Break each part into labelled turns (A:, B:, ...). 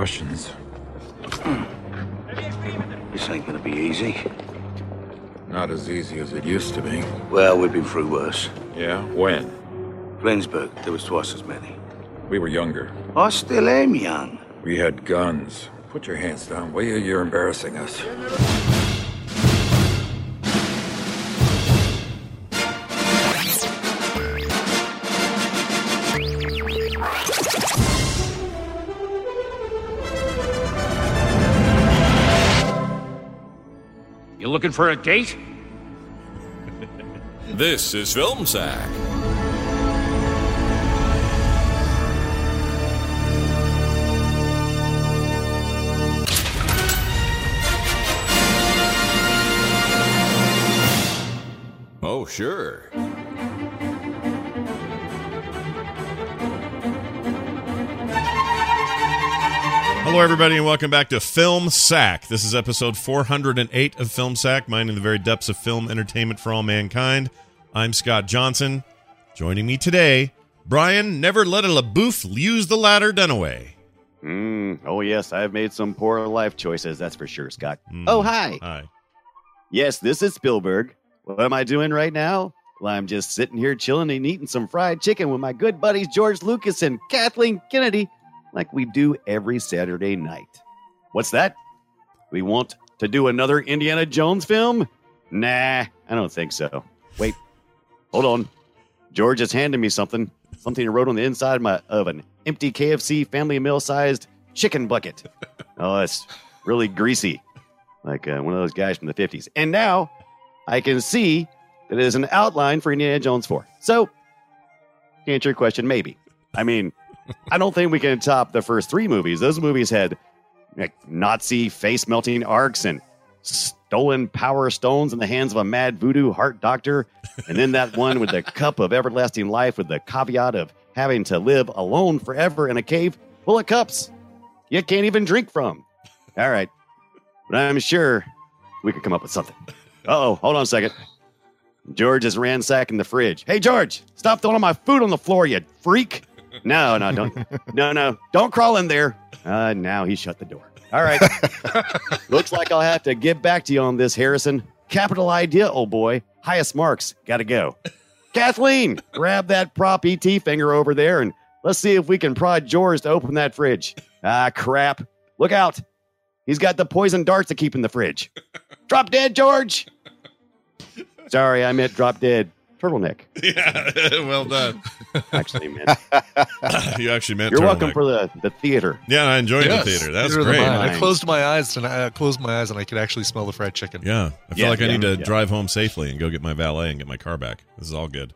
A: Russians.
B: This ain't gonna be easy.
A: Not as easy as it used to be.
B: Well, we've been through worse.
A: Yeah? When?
B: Flensburg, there was twice as many.
A: We were younger.
B: I still am young.
A: We had guns. Put your hands down, will you? You're embarrassing us.
C: Looking for a date?
D: This is Film Sack. Oh, sure.
E: Hello, everybody, and welcome back to Film Sack. This is episode 408 of Film Sack, mining the very depths of film entertainment for all mankind. I'm Scott Johnson. Joining me today, Brian Never Let a LaBeouf use the ladder Dunaway.
F: Mm, oh, yes, I've made some poor life choices, that's for sure, Scott.
E: Mm.
F: Oh, hi.
E: Hi.
F: Yes, this is Spielberg. What am I doing right now? Well, I'm just sitting here chilling and eating some fried chicken with my good buddies George Lucas and Kathleen Kennedy, like we do every Saturday night. What's that? We want to do another Indiana Jones film? Nah, I don't think so. Wait, hold on. George has handed me something. Something he wrote on the inside of, my, of an empty KFC family meal sized chicken bucket. Oh, it's really greasy, like uh, one of those guys from the 50s. And now I can see that it is an outline for Indiana Jones 4. So, to answer your question, maybe. I mean, I don't think we can top the first three movies. Those movies had like Nazi face melting arcs and stolen power stones in the hands of a mad voodoo heart doctor. And then that one with the cup of everlasting life with the caveat of having to live alone forever in a cave full of cups you can't even drink from. All right. But I'm sure we could come up with something. Oh, hold on a second. George is ransacking the fridge. Hey, George, stop throwing my food on the floor, you freak. No, no, don't. no, no, don't crawl in there. Uh, now he shut the door. All right. Looks like I'll have to get back to you on this, Harrison. Capital idea, old boy. Highest marks. Gotta go. Kathleen, grab that prop ET finger over there and let's see if we can prod George to open that fridge. Ah, crap. Look out. He's got the poison darts to keep in the fridge. Drop dead, George. Sorry, I meant drop dead. Turtleneck.
E: Yeah, well done.
F: Actually, meant.
E: you actually meant
F: You're welcome for the, the theater.
E: Yeah, I enjoyed
G: Yes,
E: the theater. That's
G: theater of the
E: great.
G: I closed my eyes and I closed my eyes and I could actually smell the fried chicken.
E: Yeah, I feel
F: Yeah,
E: like I need to
F: yeah.
E: drive home safely and go get my valet and get my car back. This is all good.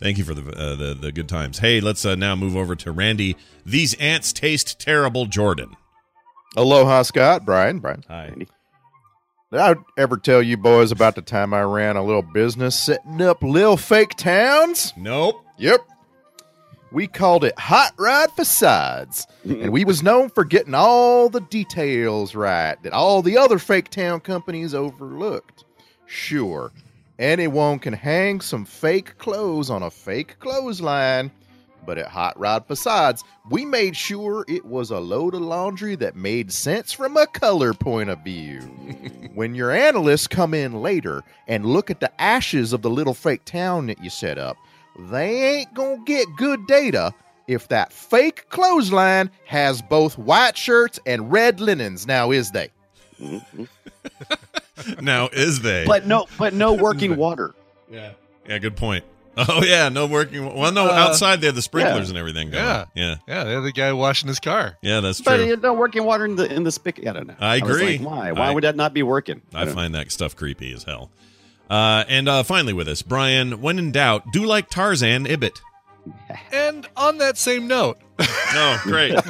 E: Thank you for the uh, the, the good times. Hey, let's uh, now move over to Randy. These ants taste terrible, Jordan.
H: Aloha, Scott. Brian. Brian.
E: Hi.
H: Did I ever tell you boys about the time I ran a little business setting up little fake towns?
E: Nope.
H: Yep. We called it Hot Rod Facades, and we was known for getting all the details right that all the other fake town companies overlooked. Sure, anyone can hang some fake clothes on a fake clothesline, but at Hot Rod Facades, we made sure it was a load of laundry that made sense from a color point of view. when your analysts come in later and look at the ashes of the little fake town that you set up, they ain't gonna get good data if that fake clothesline has both white shirts and red linens. Now, is they?
E: Now is they?
F: But no, but no working water.
E: yeah, yeah. Good point. Oh yeah, no working. Well, no,
G: Uh,
E: outside they have the sprinklers
F: yeah.
E: and everything going.
G: Yeah.
E: yeah,
G: Yeah, they're the guy washing his car.
E: yeah. That's
F: But
E: true.
F: uh, no working water in the in the spigot. I don't know.
E: I
F: was
E: agree.
F: like, why? Why
E: I-
F: would that not be working?
E: I
F: don't
E: find that stuff creepy as hell. Uh, and uh, finally, with us, Brian. When in doubt, do like Tarzan Ibbot.
G: And on that same note,
E: Oh, great.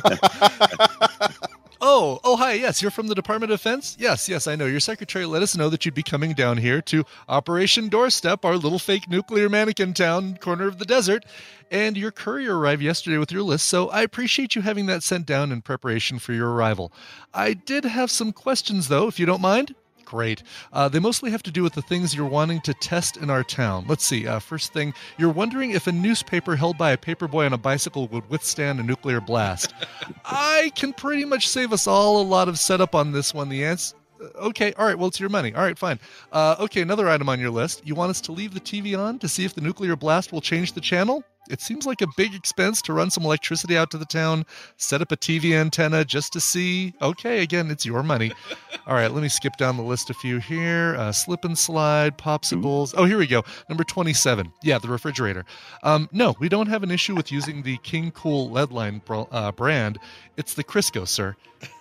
G: oh, oh, hi, yes, you're from the Department of Defense? Yes, yes, I know. Your secretary let us know that you'd be coming down here to Operation Doorstep, our little fake nuclear mannequin town corner of the desert. And your courier arrived yesterday with your list, so I appreciate you having that sent down in preparation for your arrival. I did have some questions, though, if you don't mind. Great. Uh, they mostly have to do with the things you're wanting to test in our town. Let's see. Uh, first thing, you're wondering if a newspaper held by a paperboy on a bicycle would withstand a nuclear blast. I can pretty much save us all a lot of setup on this one. The answer. Okay, all right, well, it's your money. All right, fine. Uh, okay, another item on your list. You want us to leave the TV on to see if the nuclear blast will change the channel? It seems like a big expense to run some electricity out to the town, set up a TV antenna just to see. Okay, again, it's your money. All right, let me skip down the list a few here. Uh, slip and slide, popsicles. Oh, here we go. Number 27. Yeah, the refrigerator. Um, no, we don't have an issue with using the King Cool lead line br- uh, brand. It's the Crisco, sir.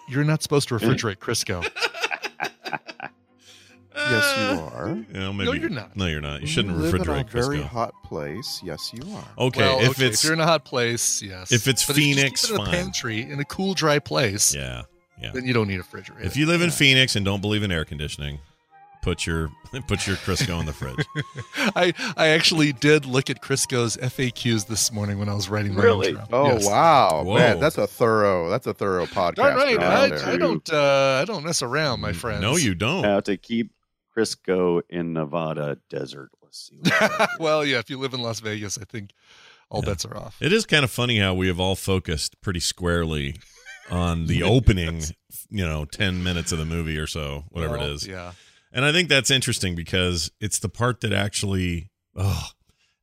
G: You're not supposed to refrigerate Crisco.
H: Yes, you are.
E: You know, maybe,
G: you're not.
E: No, you're not. You shouldn't
H: live
E: refrigerate
H: in a very
E: Crisco.
H: hot place. Yes, you are.
E: Okay,
G: Well,
E: if
G: okay,
E: it's
G: you're in a hot place, yes.
E: if it's
G: But you just
E: Phoenix,
G: keep it in a pantry in a cool, dry place,
E: yeah, yeah.
G: then you don't need a refrigerator.
E: If you live in Phoenix and don't believe in air conditioning, put your put your Crisco in the fridge.
G: I I actually did look at Crisco's FAQs this morning when I was writing my
B: Really?
G: intro.
H: Oh
G: Yes.
H: wow,
E: Whoa.
H: man, that's a thorough. That's a thorough podcast.
G: Darn right.
H: right
G: I. I don't uh, I don't mess around, my friends.
E: No, you don't.
F: How to keep Crisco in Nevada desert. Let's see.
G: well, yeah. If you live in Las Vegas, I think all
E: Yeah.
G: bets are off.
E: It is kind of funny how we have all focused pretty squarely on the opening, you know, 10 minutes of the movie or so, whatever
G: Well,
E: it is.
G: Yeah.
E: And I think that's interesting because it's the part that actually, oh,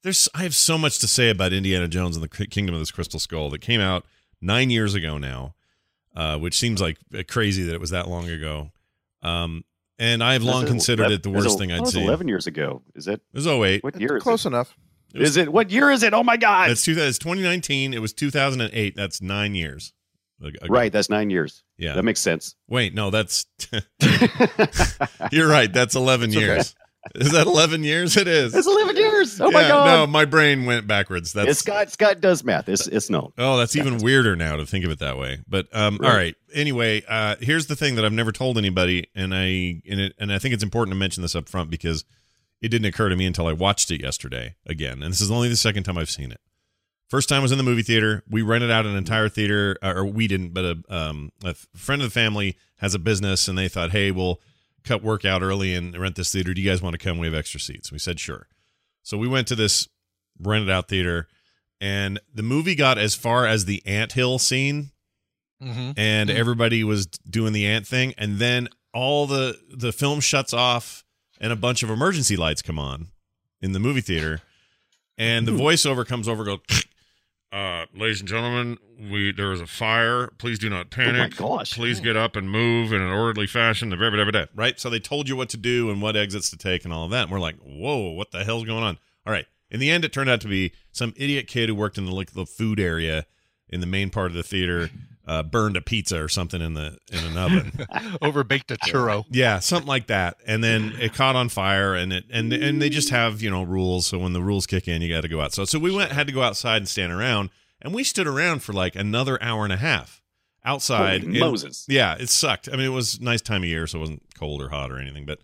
E: there's, I have so much to say about Indiana Jones and the Kingdom of this Crystal Skull that came out nine years ago now, uh, which seems like crazy that it was that long ago. Um, and I've long
F: This
E: considered
F: eleven-
E: it the worst
F: a-
E: thing I'd seen.
F: Eleven years ago. Is it?
E: It was 08.
F: What year is
H: Close
F: it?
H: enough.
F: Is it? What year is it? Oh my God!
E: It's, two, it's 2019. It was 2008. That's nine years. ago.
F: right. That's nine years.
E: Yeah.
F: That makes sense.
E: Wait, no, that's you're right. That's 11
H: It's okay.
E: years. Is that 11 years? It is.
F: It's eleven years. Oh my God!
E: No, my brain went backwards. That's
F: it's Scott. Scott does math. It's it's known.
E: Oh, that's even weirder now to think of it that way. But um, all
F: Right.
E: right. Anyway, uh, here's the thing that I've never told anybody, and I and it, and I think it's important to mention this up front because it didn't occur to me until I watched it yesterday again, and this is only the second time I've seen it. First time was in the movie theater. We rented out an entire theater, uh, or we didn't, but a um a friend of the family has a business, and they thought, hey, we'll cut work out early and rent this theater. Do you guys want to come? We have extra seats. We said sure. So we went to this rented out theater, and the movie got as far as the anthill scene,
G: hmm
E: and
G: Hmm.
E: everybody was doing the ant thing, and then all the the film shuts off, and a bunch of emergency lights come on in the movie theater, and the voiceover comes over, and goes. Uh, ladies and gentlemen, we there is a fire. Please do not panic.
F: Oh my gosh.
E: Please get up and move in an orderly fashion. blah, blah, blah. Right. So they told you what to do and what exits to take and all of that. And we're like, whoa, what the hell's going on? All right. In the end, it turned out to be some idiot kid who worked in the like the food area in the main part of the theater uh, burned a pizza or something in the in an oven.
G: Over baked a churro.
E: Yeah, something like that. And then it caught on fire and it and and they just have, you know, rules. So when the rules kick in, you got to go out. So so we went had to go outside and stand around and we stood around for like another hour and a half outside.
F: Holy
E: in-
F: Moses.
E: yeah, it sucked. I mean, it was a nice time of year, so it wasn't cold or hot or anything. But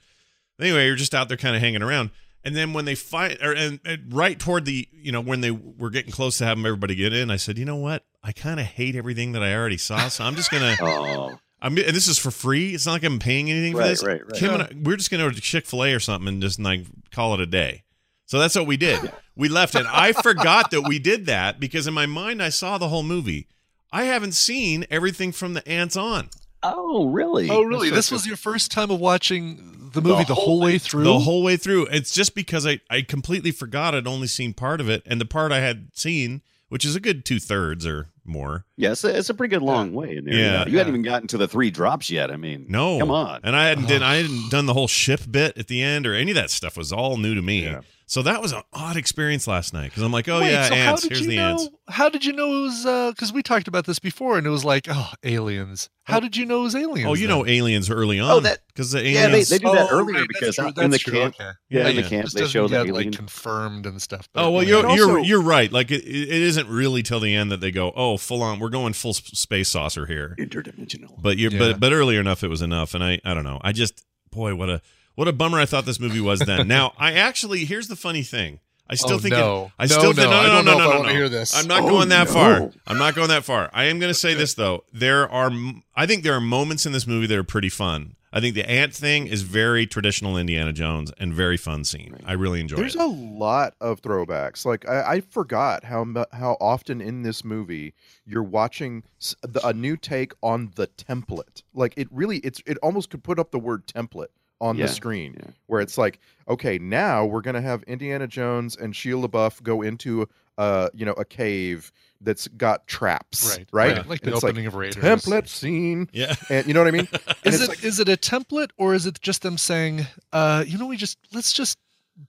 E: anyway, you're just out there kind of hanging around. And then when they fight, or and, and right toward the, you know, when they were getting close to having everybody get in, I said, you know what? I kind of hate everything that I already saw, so I'm just gonna.
F: Oh,
E: I'm and this is for free. It's not like I'm paying anything for this.
F: right, right.
E: Kim and I, we're just gonna go to Chick Fil A or something and just like call it a day. So that's what we did. We left, and I forgot that we did that because in my mind I saw the whole movie. I haven't seen everything from the ants on
F: oh, really?
G: Oh, really? This was your first time of watching the movie the, whole way through?
E: the whole way through. It's just because I I completely forgot I'd only seen part of it, and the part I had seen, which is a good two thirds or more.
F: Yes, it's a pretty good long way in there.
E: Yeah.
F: you hadn't even gotten to the three drops yet. I mean,
E: No,
F: come on.
E: And I hadn't did I hadn't done the whole ship bit at the end or any of that stuff was all new to me.
H: Yeah.
E: So that was an odd experience last night because I'm like, oh
G: Wait,
E: yeah,
G: so
E: ants.
G: How did
E: Here's
G: you
E: the
G: know?
E: ants.
G: How did you know it was? Uh, because we talked about this before, and it was like, oh, aliens. How oh. did you know it was aliens?
E: Oh, you
G: then?
E: know aliens early oh, on.
F: Oh, that-
E: because the
F: Yeah, they, they do that
G: Oh,
F: earlier
G: right,
F: because
G: true,
F: in the
G: that's true,
F: camp,
G: okay.
F: yeah, in
E: Yeah.
F: the camp they show the
G: get,
F: alien.
G: like confirmed and stuff.
E: Oh well,
G: yeah.
E: you're
F: And
E: you're you're right. Like it, it isn't really till the end that they go, oh, full on. We're going full space saucer here.
F: Interdimensional.
E: But you
G: Yeah.
E: but but earlier enough it was enough, and I I don't know. I just boy what a what a bummer I thought this movie was then. now I actually here's the funny thing. I still
G: Oh,
E: think it-
G: no.
E: I
G: No,
E: still think
G: no,
E: no
G: I
E: no no
G: don't
E: no
G: know
E: no
G: if I
E: no.
G: wanna
E: no.
G: hear this.
E: I'm not
F: Oh,
E: going that
F: no.
E: far. I'm not going that far. I am going to say this though. There are m- I think there are moments in this movie that are pretty fun. I think the ant thing is very traditional Indiana Jones and very fun scene. I really enjoy
H: There's
E: it.
H: There's a lot of throwbacks. Like I, I forgot how mu- how often in this movie you're watching s- the, a new take on the template. Like it really, it's it almost could put up the word template on
F: Yeah,
H: the screen,
F: yeah.
H: where it's like, okay, now we're gonna have Indiana Jones and Shia LaBeouf go into uh you know a cave that's got traps,
G: Right,
H: right?
G: right. Like the
H: it's
G: opening of Raiders.
H: template scene,
E: yeah.
H: and you know what I mean? And
G: Is
H: it's
G: it is it a template or is it just them saying, uh, you know, we just let's just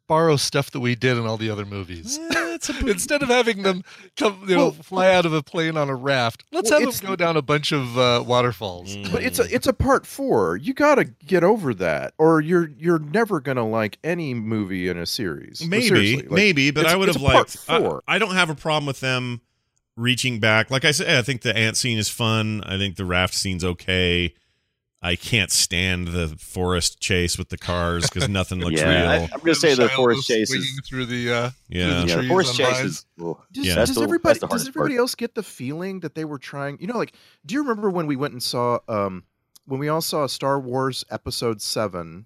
G: borrow stuff that we did in all the other movies. Instead of having them come, you know,
H: Well-
G: fly out of a plane on a raft, let's
H: Well,
G: have them go down a bunch of uh, waterfalls.
H: But it's a it's a part four. You got to get over that, or you're you're never gonna like any movie in a series.
E: Maybe,
H: like,
E: maybe, but I would have
H: a part
E: liked. I,
H: four.
E: I don't have a problem with them reaching back. Like I said, I think the ant scene is fun. I think the raft scene's okay. I can't stand the forest chase with the cars because nothing looks
F: yeah,
E: real.
F: I'm gonna say the
G: Shia
F: forest chase is.
G: through the. Uh,
E: yeah.
F: Yeah, the
G: trees
F: forest chase is.
H: Does,
E: Yeah.
H: does
F: the-
H: everybody does everybody
F: part.
H: else get the feeling that they were trying? You know, like do you remember when we went and saw um when we all saw Star Wars Episode Seven,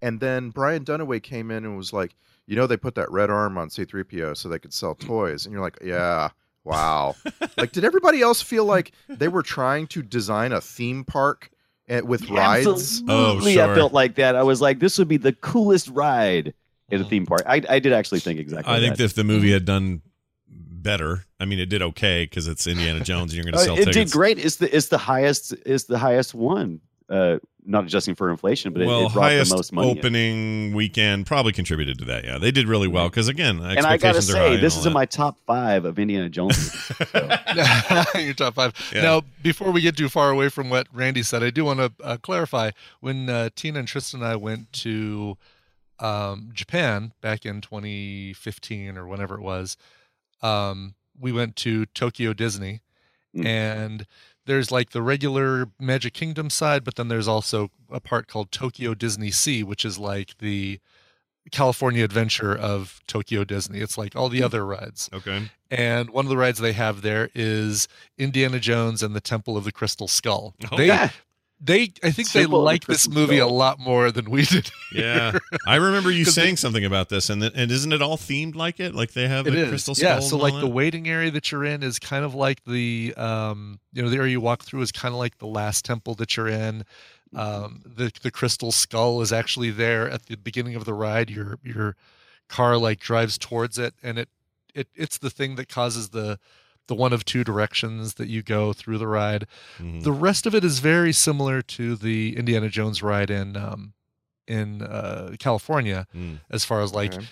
H: and then Brian Dunaway came in and was like, you know, they put that red arm on C-3PO so they could sell toys, and you're like, yeah. Wow. like, did everybody else feel like they were trying to design a theme park eh, with rides?
F: Absolutely,
E: Oh,
F: I
E: sure.
F: felt like that. I was like, this would be the coolest ride in a theme park. I, I did actually think exactly.
E: I think
F: that.
E: that if the movie had done better, I mean, it did okay because it's Indiana Jones and you're going to
F: Uh,
E: sell
F: it
E: tickets.
F: did great. It's the it's the highest it's the highest one. Uh, not adjusting for inflation, but it,
E: well,
F: it brought
E: highest
F: the most money. in.
E: opening weekend probably contributed to that. Yeah, they did really well because again,
F: And I gotta
E: expectations are high
F: say, this
E: all
F: is in my top five of Indiana Jones. movies.
G: your top five.
E: Yeah.
G: Now, before we get too far away from what Randy said, I do want to uh, clarify. When uh, Tina and Tristan and I went to um, Japan back in 2015 or whenever it was, um, we went to Tokyo Disney,
F: Mm.
G: and there's like the regular Magic Kingdom side, but then there's also a part called Tokyo Disney Sea, which is like the California Adventure of Tokyo Disney. It's like all the hmm. other rides.
E: okay.
G: And one of the rides they have there is Indiana Jones and the Temple of the Crystal Skull.
E: Oh,
G: they,
F: yeah.
G: They, I think
F: Temple
G: they like this
F: Crystal
G: movie a lot more than we did.
E: Yeah, I remember you
G: 'Cause they-
E: saying something about this, and th- and isn't it all themed like it? Like they have
G: It
E: the
G: is,
E: crystal
G: yeah. So like
E: all
G: the
E: that?
G: waiting area that you're in is kind of like the, um, you know, the area you walk through is kind of like the last temple that you're in. Um, the the crystal skull is actually there at the beginning of the ride. Your your car like drives towards it, and it it it's the thing that causes the the one of two directions that you go through the ride.
E: Mhm.
G: The rest of it is very similar to the Indiana Jones ride in um, in uh, California,
E: Mm.
G: as far as like
H: Okay.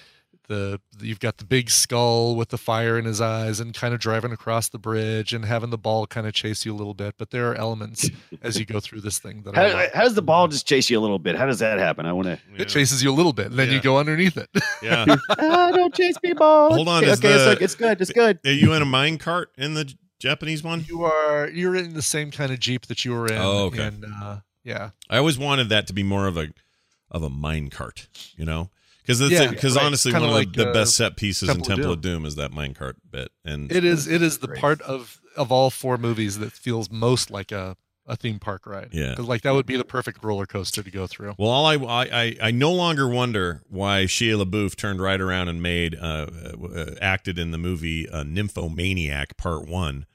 G: The you've got the big skull with the fire in his eyes and kind of driving across the bridge and having the ball kind of chase you a little bit. But there are elements as you go through this thing that
F: How,
G: like-
F: how does the ball just chase you a little bit? How does that happen? I want to.
E: Yeah.
G: it chases you a little bit, and then
E: Yeah.
G: you go underneath it.
E: yeah.
F: ah, don't chase me, ball.
E: Hold on,
F: Okay,
E: is
F: okay, it's,
E: the-
F: like, it's good. It's good.
E: Are you in a mine cart in the Japanese one?
G: you are you're in the same kind of jeep that you were in.
E: Oh, okay.
G: And, uh, yeah,
E: I always wanted that to be more of a of a mine cart, you know, because
G: Yeah,
E: because
G: right.
E: honestly,
G: Kinda
E: one of
G: like,
E: the, the
G: uh,
E: best set pieces in
G: Temple of
E: Temple of Doom is that mine cart bit, and
G: it is. It is the
F: Great.
G: part of of all four movies that feels most like a a theme park ride.
E: Yeah.
G: 'Cause, like that would be the perfect roller coaster to go through.
E: Well, all I, I I I no longer wonder why Shia LaBeouf turned right around and made uh, uh acted in the movie uh, Nymphomaniac Part One,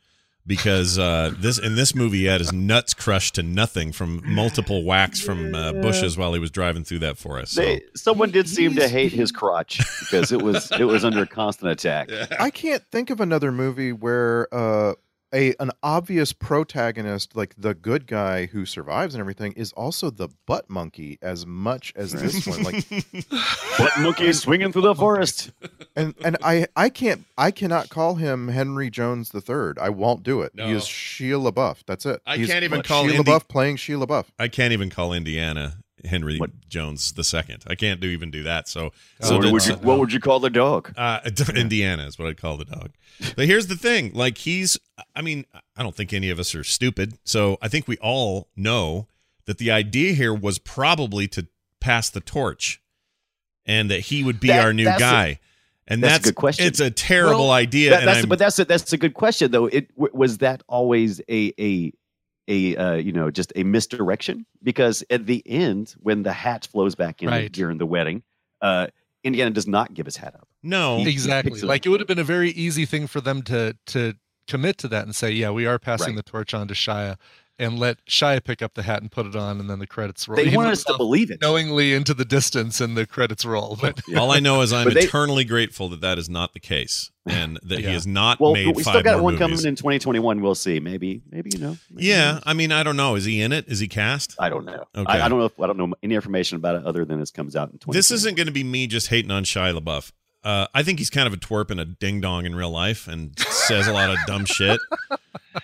E: because uh, this in this movie he had his nuts crushed to nothing from multiple whacks from uh, bushes while he was driving through that forest. So.
F: They, someone did seem to hate his crotch because it was it was under constant attack.
H: I can't think of another movie where uh, a an obvious protagonist, like the good guy who survives and everything, is also the butt monkey as much as this one. Like,
F: What monkey swinging through the forest?
H: and and I I can't I cannot call him Henry Jones the Third. I won't do it. He is Shia LaBeouf. That's it.
E: I
H: He's
E: can't even call
H: Shia
E: Indy-
H: LaBeouf playing Shia LaBeouf.
E: I can't even call Indiana Henry
F: What?
E: Jones the second. I can't do even do that. So,
G: Oh,
E: so
F: what, would you, what would you call the dog?
E: Uh, Indiana is what I'd call the dog. But here's the thing: like he's, I mean, I don't think any of us are stupid. So I think we all know that the idea here was probably to pass the torch, and that he would be
F: That-
E: our new
F: that's a-
E: guy. and
F: that's a good question.
E: It's a terrible
G: Well,
E: idea.
F: That- that's,
E: I'm-
F: but that's a, that's a good question though. It w- was that always a a a uh, you know just a misdirection because at the end when the hat flows back in
G: Right.
F: during the wedding, uh, Indiana does not give his hat up.
E: No,
F: He-
G: exactly.
F: it
G: Like it would have been a very easy thing for them to to commit to that and say, yeah, we are passing
F: Right.
G: the torch on to Shia, and let Shia pick up the hat and put it on, and then the credits roll.
F: They
G: He
F: wanted
G: looks
F: us to believe it.
G: knowingly into the distance, and the credits roll. But
E: all I know is I'm
F: they-
E: eternally grateful that that is not the case, and that he
G: Yeah.
E: has not
F: Well,
E: made
F: but we
E: five
F: still got one
E: movies.
F: coming in 2021. We'll see. Maybe, maybe you know. maybe
E: Yeah,
F: who?
E: I mean, I don't know. Is he in it? Is he cast?
F: I don't know.
E: Okay.
F: I, I don't know. If, I don't know any information about it other than this comes out in 20.
E: This isn't going to be me just hating on Shia LaBeouf. Uh, I think he's kind of a twerp and a ding dong in real life, and says a lot of dumb shit.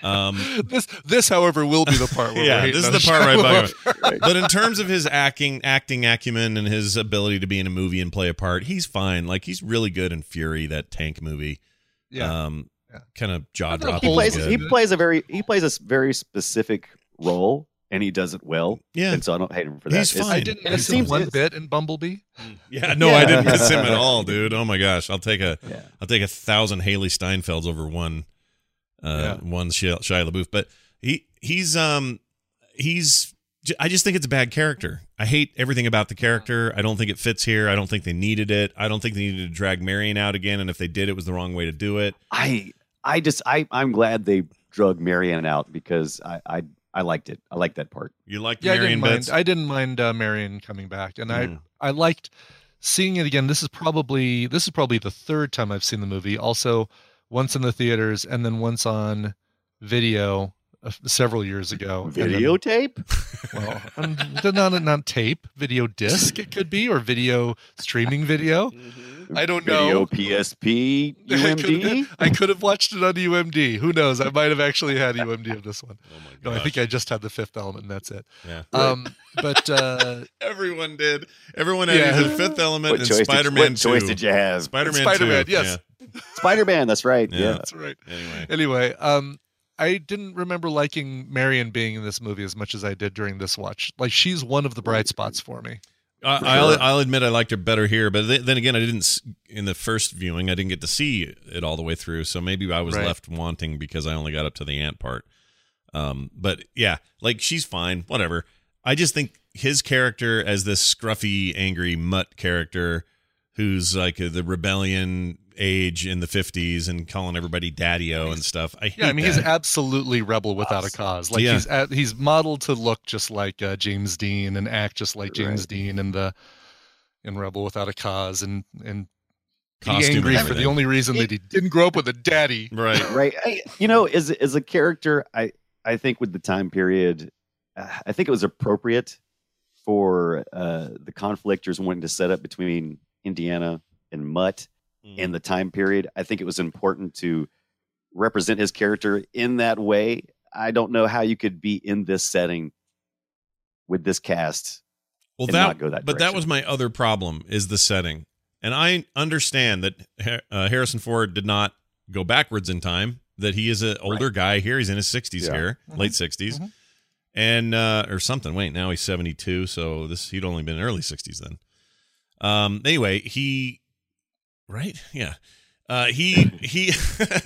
E: Um,
G: this, this, however, will be the part where
E: yeah,
G: we're
E: this is the
G: on
E: part
G: Shia
E: right
G: LaBeouf.
E: by But in terms of his acting, acting acumen and his ability to be in a movie and play a part, he's fine. Like he's really good in Fury, that tank movie.
G: Yeah.
E: Um,
G: Yeah.
E: kind of jaw
G: I thought
E: dropping.
F: he plays.
E: good.
F: He plays a very. He plays a very specific role, and he does it well.
E: yeah,
F: And so I don't hate him for that.
E: He's fine.
G: I didn't
F: And
G: miss him one bit in Bumblebee.
E: yeah. No, I didn't miss him at all, dude. Oh my gosh, I'll take a,
F: Yeah.
E: will take a thousand Hailee Steinfelds over one, uh, one Shia, Shia LaBeouf. But he he's um he's I just think it's a bad character. I hate everything about the character. I don't think it fits here. I don't think they needed it. I don't think they needed to drag Marion out again. And if they did, it was the wrong way to do it.
F: I. I just. I. I'm glad they drug Marion out because I. I. I liked it. I liked that part.
E: You like
G: Yeah, I
E: Marion
G: didn't
E: bits?
G: mind. I didn't mind uh, Marion coming back, and
E: Mm.
G: I I liked seeing it again. This is probably this is probably the third time I've seen the movie. Also, once in the theaters, and then once on video uh, several years ago.
F: Videotape.
G: well, and not not tape, video disc. It could be or video streaming video. I don't
F: Video
G: know.
F: PSP
G: I
F: UMD.
G: I could have watched it on UMD. Who knows? I might have actually had UMD of this one.
E: oh my
G: No, I think I just had the fifth element, and that's it.
E: yeah.
G: Um, but uh,
E: Everyone did. Everyone had
G: Yeah.
E: either Fifth Element
F: What
E: and
F: choice,
E: Spider
F: did,
E: Man
F: what
E: 2.
F: choice did you have?
E: Spider-Man,
G: Spider-Man,
E: 2.
G: yes.
F: Spider Man. That's right.
E: Yeah.
F: Yeah.
G: that's right.
E: Anyway.
G: Anyway, um, I didn't remember liking Marion being in this movie as much as I did during this watch. Like she's one of the bright spots for me.
E: I, I'll, I'll admit I liked her better here, but th- then again, I didn't in the first viewing. I didn't get to see it all the way through, so maybe I was
G: Right.
E: left wanting because I only got up to the ant part. Um, but yeah, like she's fine, whatever. I just think his character as this scruffy, angry mutt character, who's like the rebellion age in the fifties and calling everybody daddy-o and stuff. I hate
G: Yeah, I mean
E: that.
G: he's absolutely rebel without a cause. Like
E: Yeah.
G: he's at, he's modeled to look just like uh, James Dean and act just like James
F: Right.
G: Dean in the in Rebel Without a Cause and and be
E: Costume and
G: angry for the only reason that he didn't grow up with a daddy.
E: right.
F: right I, you know as as a character i i think with the time period uh, i think it was appropriate for uh the conflictors wanting to set up between indiana and mutt
E: Mm.
F: in the time period i think it was important to represent his character in that way i don't know how you could be in this setting with this cast
E: Well,
F: and
E: that,
F: not go that
E: but that was my other problem is the setting, and I understand that uh, Harrison Ford did not go backwards in time. That he is an older guy here. He's in his sixties
H: Yeah.
E: here,
G: Mhm.
E: late 60s
G: Mhm.
E: and uh, or something. Wait, now he's seventy two, so this he'd only been in early sixties then. Um. Anyway, he right, yeah. Uh, he he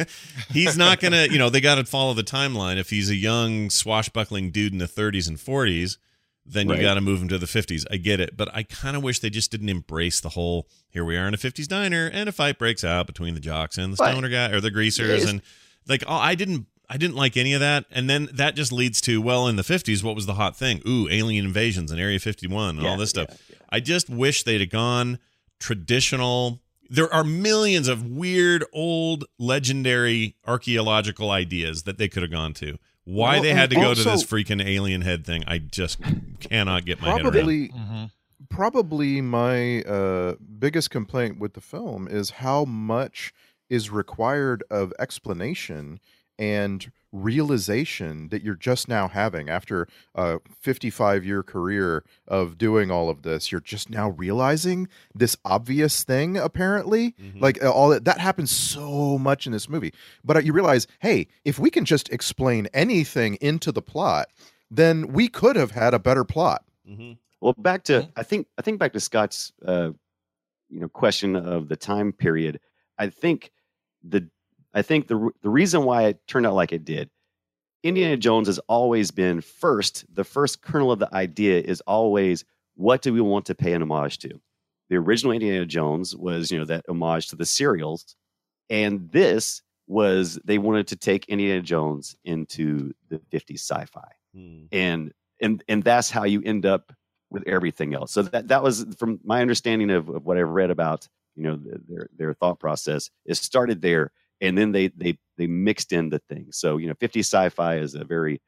E: he's not gonna you know they got to follow the timeline. If he's a young swashbuckling dude in the 30s and 40s then you got to move him to the 50s i get it. But i kind of wish they just didn't embrace the whole here we are in a 50s diner and a fight breaks out between the jocks and the
F: But-
E: stoner guy or the greasers and like oh, i didn't i didn't like any of that. And then that just leads to well in the 50s what was the hot thing? Ooh alien invasions and area 51 and all this stuff.
F: yeah, yeah.
E: I just wish they'd have gone traditional. There are millions of weird, old, legendary archaeological ideas that they could have gone to. Why
H: Well,
E: they had to
H: and
E: go to this freaking alien head thing, I just cannot get my head around.
H: Probably,
G: Mm-hmm.
H: probably my uh, biggest complaint with the film is how much is required of explanation and realization that you're just now having after a 55 year career of doing all of this you're just now realizing this obvious thing apparently
E: Mhm.
H: like uh, all that that happens so much in this movie but uh, you realize hey if we can just explain anything into the plot then we could have had a better plot
E: Mhm.
F: Well, back to. I think I think back to Scott's uh, you know question of the time period. I think the I think the the reason why it turned out like it did Indiana Jones has always been first. The first kernel of the idea is always what do we want to pay an homage to? The original Indiana Jones was, you know, that homage to the serials, and this was they wanted to take Indiana Jones into the 50s sci-fi
E: Hmm.
F: and and and that's how you end up with everything else. So that that was from my understanding of, of what I've read about you know the, their their thought process. It started there, and then they they they mixed in the things. So you know, 50 sci-fi is a very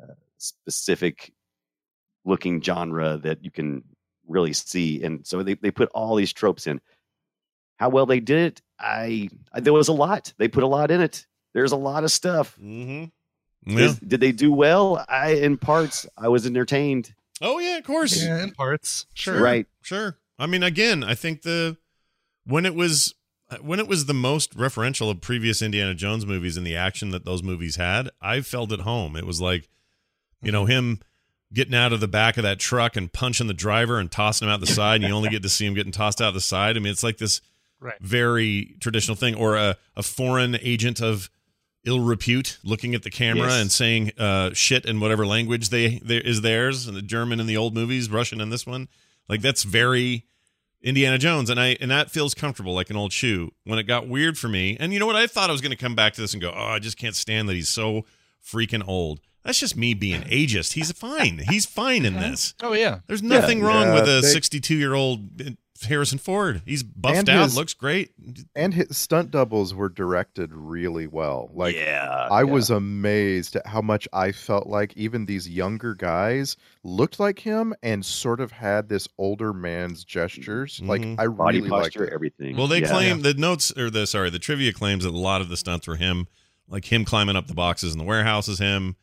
F: uh, specific looking genre that you can really see, and so they they put all these tropes in. How well they did it, I, I there was a lot. They put a lot in it. There's a lot of stuff.
E: Mm-hmm. Yeah.
F: Is- did they do well? I in parts I was entertained.
E: Oh yeah, of course.
G: Yeah, in parts. Sure.
F: Right.
E: Sure. I mean, again, I think the when it was when it was the most referential of previous Indiana Jones movies and the action that those movies had, I felt at home. It was like, you know, him getting out of the back of that truck and punching the driver and tossing him out the side, and you only get to see him getting tossed out the side. I mean, it's like this
G: Right.
E: very traditional thing, or a, a foreign agent of ill repute looking at the camera
F: Yes.
E: and saying uh, shit in whatever language they there is theirs, and the German in the old movies, Russian in this one. Like that's very Indiana Jones, and I and that feels comfortable like an old shoe. When it got weird for me, and you know what, I thought I was going to come back to this and go, oh, I just can't stand that he's so freaking old. That's just me being ageist. He's fine. He's fine in uh-huh. this.
G: Oh yeah.
E: There's nothing wrong
H: Yeah,
E: with a
H: they-
E: 62 year old uh, Harrison Ford. He's buffed
H: And
E: out,
H: his-
E: looks great.
H: And his stunt doubles were directed really well. Like
F: yeah,
H: I
F: yeah.
H: was amazed at how much I felt like even these younger guys looked like him and sort of had this older man's gestures. Like
E: Mhm.
H: I
F: body
H: really liked
F: posture,
H: it.
F: everything.
E: Well, they
F: Yeah.
E: claim the notes or the sorry, the trivia claims that a lot of the stunts were him, like him climbing up the boxes in the warehouse is him,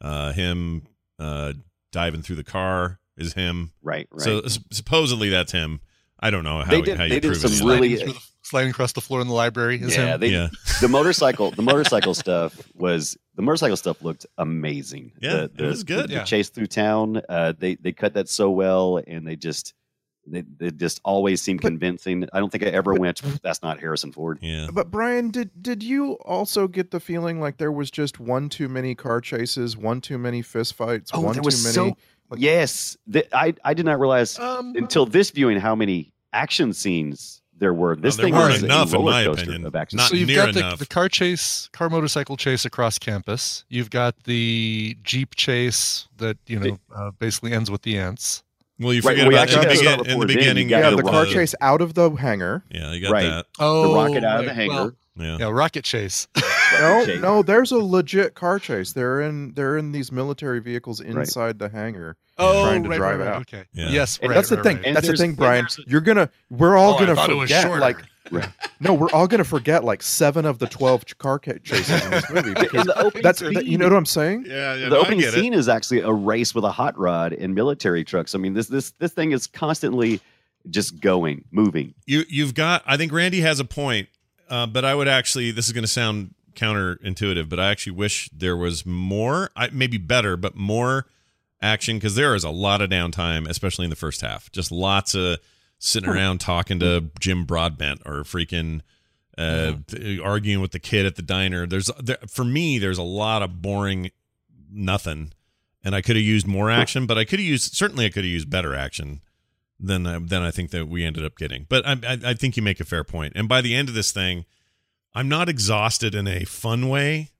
E: uh, him uh, diving through the car is him.
F: right, right.
E: So supposedly that's him. I don't know how,
F: They did-
E: how you
F: they did some
E: it. is.
F: really-
G: Sliding, the, sliding across the floor in the library is
F: yeah,
G: him.
F: they,
E: yeah,
F: the motorcycle, the motorcycle stuff was the motorcycle stuff looked amazing.
E: Yeah,
F: the,
E: it was good.
F: The,
G: Yeah.
F: chase through town, uh, they they cut that so well, and they just they, they just always seemed
H: But-
F: convincing. I don't think I ever
H: but-
F: went. That's not Harrison Ford.
E: yeah.
H: But Brian, did did you also get the feeling like there was just one too many car chases, one too many fist fights,
F: Oh,
H: one too many?
F: so
H: like-
F: yes. The, I I did not realize
G: Um,
F: until this viewing how many action scenes there were. This
E: there
F: thing
E: weren't
F: was a
E: enough, in
F: roller
E: my
F: coaster
E: opinion.
F: Of action.
E: Not
G: so you've
E: near
G: got the, the car chase, car motorcycle chase across campus. You've got the jeep chase that you know uh, basically ends with the ants.
E: Well, you
F: Right,
E: forget
F: we
E: about
F: actually
E: in the,
F: gotta
E: begin-
F: start
E: in the
F: before then. You
E: beginning.
F: got
H: yeah,
E: you
H: the car chase out of the hangar.
E: Yeah, you got
F: Right.
E: that.
G: Oh, the
F: rocket out of the hangar.
G: well,
E: Yeah.
G: yeah, rocket chase.
H: No,
F: Chase.
H: no, there's a legit car chase. They're in they're in these military vehicles inside the hangar.
G: oh,
H: trying to
G: right,
H: drive
G: right, right,
H: out.
G: Okay.
E: Yeah.
G: Yes,
F: And
G: right,
H: That's the thing.
G: right.
F: And
H: That's the thing, Brian.
F: there's-
H: You're gonna we're all
G: Oh,
H: gonna
G: thought it was
H: forget like no, we're all gonna forget like seven of the twelve car ca- chases in this movie because
F: the
H: that's
F: scene-
H: you know what I'm saying.
E: Yeah, yeah.
F: the
E: no,
F: opening scene is actually a race with a hot rod and military trucks. I mean, this this this thing is constantly just going, moving.
E: you you've got i think randy has a point uh, but i would actually this is going to sound counterintuitive but i actually wish there was more I, maybe better but more action because there is a lot of downtime especially in the first half. Just lots of sitting around talking to jim broadbent or freaking uh, th- arguing with the kid at the diner. There's there, for me there's a lot of boring nothing and i could have used more action but i could have used certainly i could have used better action than uh, than I think that we ended up getting. But I, I, I think you make a fair point. And by the end of this thing, I'm not exhausted in a fun way.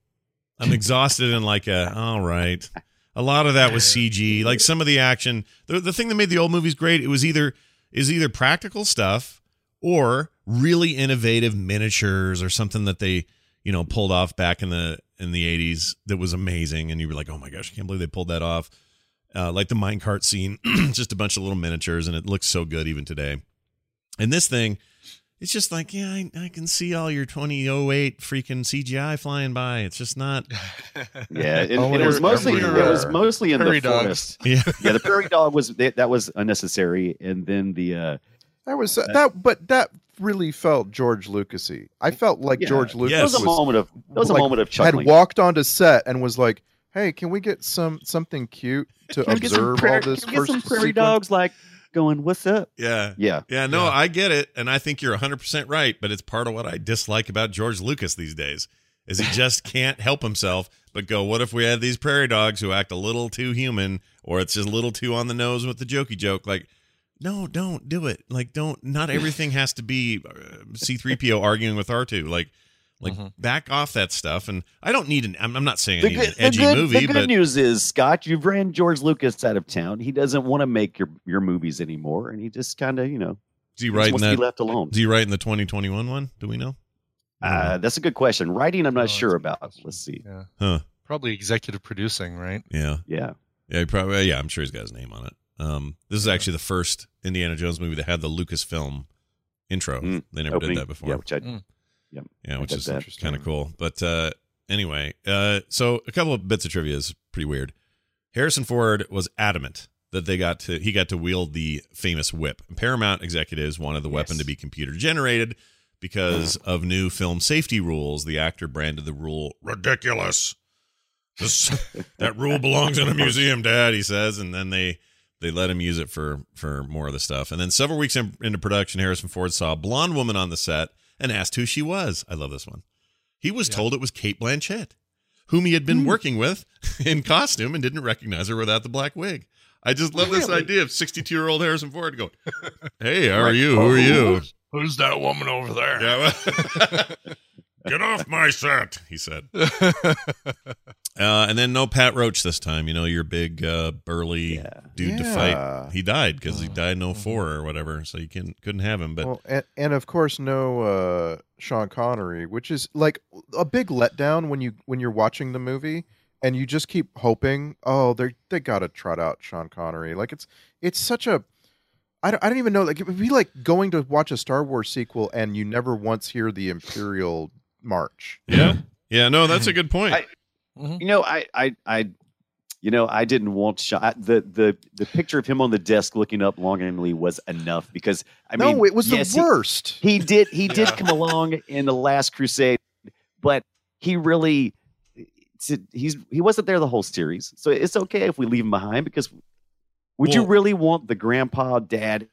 E: I'm exhausted in like a all right. A lot of that was CG. Like some of the action, the the thing that made the old movies great, it was either is either practical stuff or really innovative miniatures or something that they you know pulled off back in the in the 80s that was amazing and you were like oh my gosh i can't believe they pulled that off uh, like the minecart scene, just a bunch of little miniatures, and it looks so good even today. And this thing, it's just like, yeah, I, I can see all your 2008 freaking CGI flying by. It's just not,
F: Yeah, and,
H: Oh,
F: and it was
H: they're
F: mostly it was mostly in
G: Prairie
F: the
G: dogs.
F: forest.
E: yeah,
F: Yeah, the prairie dog was that that was unnecessary, and then the uh,
H: That was that, but that really felt George Lucasy. I felt like
F: Yeah.
H: George Lucas
F: there was a moment of there was a moment of
H: had
F: chuckling.
H: walked onto set and was like, "Hey, can we get some something cute to
F: get some
H: observe
F: prairie-
H: all this
F: can we get
H: first
F: some prairie
H: sequence?"
F: dogs like going, "What's up?"
E: yeah.
F: Yeah,
E: Yeah, no,
G: Yeah.
E: I get it. And I think you're 100% right. But it's part of what I dislike about George Lucas these days is he just can't help himself but go, what if we had these prairie dogs who act a little too human or it's just a little too on the nose with the jokey joke? Like, no, don't do it. Like, don't, not everything has to be uh, C3PO arguing with R2. Like, like
G: Mhm.
E: back off that stuff. And I don't need an, I'm, I'm not saying I need
F: good,
E: an
F: the
E: edgy
F: good-
E: movie,
F: the good
E: but
F: news is, Scott, you've ran George Lucas out of town. He doesn't want to make your, your movies anymore, and he just kind of, you know,
E: is he
F: just
E: writing
F: to
E: that?
F: be left alone.
E: Is he writing the 2021 one? Do we know?
F: Uh, that's a good question. Writing, I'm
G: Oh,
F: not
G: that's
F: sure about.
G: question.
F: Let's see.
G: Yeah.
E: Huh.
G: Probably executive producing, right?
E: Yeah.
F: Yeah.
E: Yeah, he probably. Yeah, I'm sure he's got his name on it. Um, this is actually the first Indiana Jones movie that had the Lucasfilm intro.
F: Mm,
E: they never
F: Opening.
E: did that before.
F: Yeah, which I,
G: Mm.
E: Yeah, which is kind of cool. But uh, anyway, uh, so a couple of bits of trivia is pretty weird. Harrison Ford was adamant that they got to he got to wield the famous whip. Paramount executives wanted the weapon to be computer generated because of new film safety rules. The actor branded the rule ridiculous. This, that rule belongs in a museum, Dad. He says, and then they they let him use it for for more of the stuff. And then several weeks in, into production, Harrison Ford saw a blonde woman on the set and asked who she was. I love this one. He was
G: Yeah.
E: told it was Cate Blanchett, whom he had been hmm. working with in costume and didn't recognize her without the black wig. I just love this idea of 62 year old Harrison Ford going, Hey, how are you? Oh, who are you?
G: Who's that woman over there?
E: Yeah, well, Get off my set, he said. Uh, and then no Pat Roach this time. You know, your big uh, burly
F: Yeah.
E: dude to fight. He died because he
G: Oh.
E: died in 04 or whatever, so you can couldn't have him. But
H: well, and, and of course no uh, Sean Connery, which is like a big letdown when you when you're watching the movie and you just keep hoping, oh, they they got to trot out Sean Connery. Like it's it's such a I don't, I don't even know like it would be like going to watch a Star Wars sequel and you never once hear the Imperial March.
E: yeah, yeah, no, that's a good point.
F: I- mm-hmm. You know, I, I, I, you know, I didn't want shot the the the picture of him on the desk looking up longingly was enough because I
H: no,
F: mean,
H: it was
F: yes,
H: the worst.
F: He, did he did
G: Yeah.
F: come along in the Last Crusade, but he really he's he wasn't there the whole series, so it's okay if we leave him behind because would you really want the grandpa dad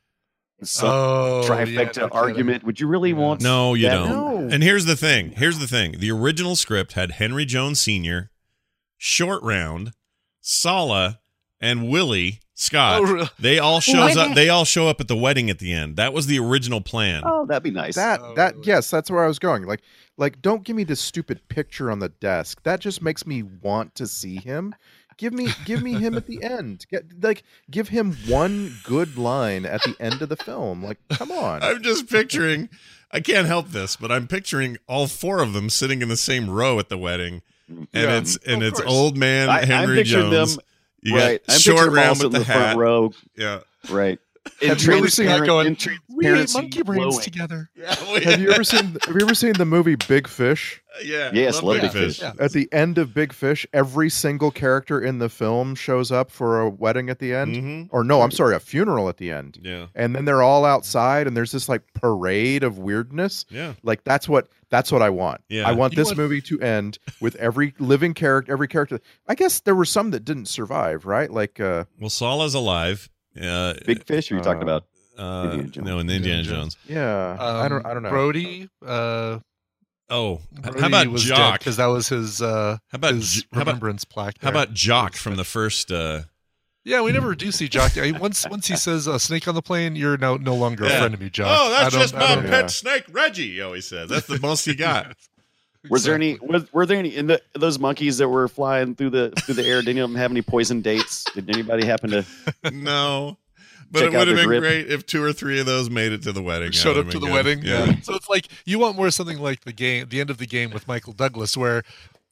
F: son
G: oh, yeah,
F: trifecta
G: no kidding.
F: argument? Would you really
G: Yeah.
F: want?
E: no, you
F: that-
E: don't.
H: No.
E: And here's the thing. Here's the thing. The original script had Henry Jones Sr., Short Round, Sallah, and Willie Scott.
G: Oh, really?
E: They all shows up. They all show up at the wedding at the end. That was the original plan.
F: Oh, that'd be nice.
H: That
G: Oh,
H: that
G: really?
H: yes, that's where I was going. Like like don't give me this stupid picture on the desk. That just makes me want to see him. Give me give me him at the end. Get like give him one good line at the end of the film. Like come on.
E: I'm just picturing. I can't help this, but I'm picturing all four of them sitting in the same row at the wedding, and
H: Yeah,
E: it's and it's
H: course.
E: old man
F: I, I'm
E: Henry Jones.
F: them
E: you
F: right.
E: got
F: I'm
E: short
F: picturing them all
E: round
F: sitting
E: with
F: in
E: the
F: the front
E: hat.
F: row.
E: Yeah,
F: Right.
H: Have you ever seen
G: that going,
F: in
G: We ate monkey brains
F: glowing.
G: together.
H: have you ever seen have you ever seen the movie Big Fish?
E: Yeah.
F: Yes, love
G: Big
F: Fish.
G: Yeah.
H: At the end of Big Fish, every single character in the film shows up for a wedding at the end.
E: hmm
H: Or no, I'm sorry, a funeral at the end.
E: Yeah.
H: And then they're all outside and there's this like parade of weirdness.
E: Yeah.
H: Like that's what that's what I want.
E: Yeah.
H: I want
G: You
H: this
G: want-
H: movie to end with every living character, every character. I guess there were some that didn't survive, right? Like uh
E: Well, Sallah's alive. Uh,
F: Big fish. Are you talking
H: Uh,
F: about?
E: uh,
F: Indiana
E: no, in Indiana
G: Indiana
E: Jones.
H: yeah, I don't
G: Um,
H: I don't know.
G: Brody. Uh,
E: Oh,
G: Brody
E: how about
G: was
E: Jock?
G: Because that was his. Uh,
E: How about
G: his
E: J- how about
G: remembrance plaque.
E: how about Jock from the first? Uh,
G: Yeah, we never do see Jock. Once once he says uh, "snake on the plane," you're no no longer
E: Yeah.
G: a friend of me, Jock.
E: oh,
G: I
E: that's just my
G: don't-
H: Yeah.
E: pet snake, Reggie. He always says that's the most he got.
F: Was there any? Was, were there any in the those monkeys that were flying through the through the air? Did any of them have any poison dates? Did anybody happen to?
E: no, but
F: Check
E: it would have been
F: grip.
E: great if two or three of those made it to the wedding.
G: Showed up to the
E: good.
G: wedding.
E: Yeah.
G: So it's like you want more something like the game, the end of the game with Michael Douglas, where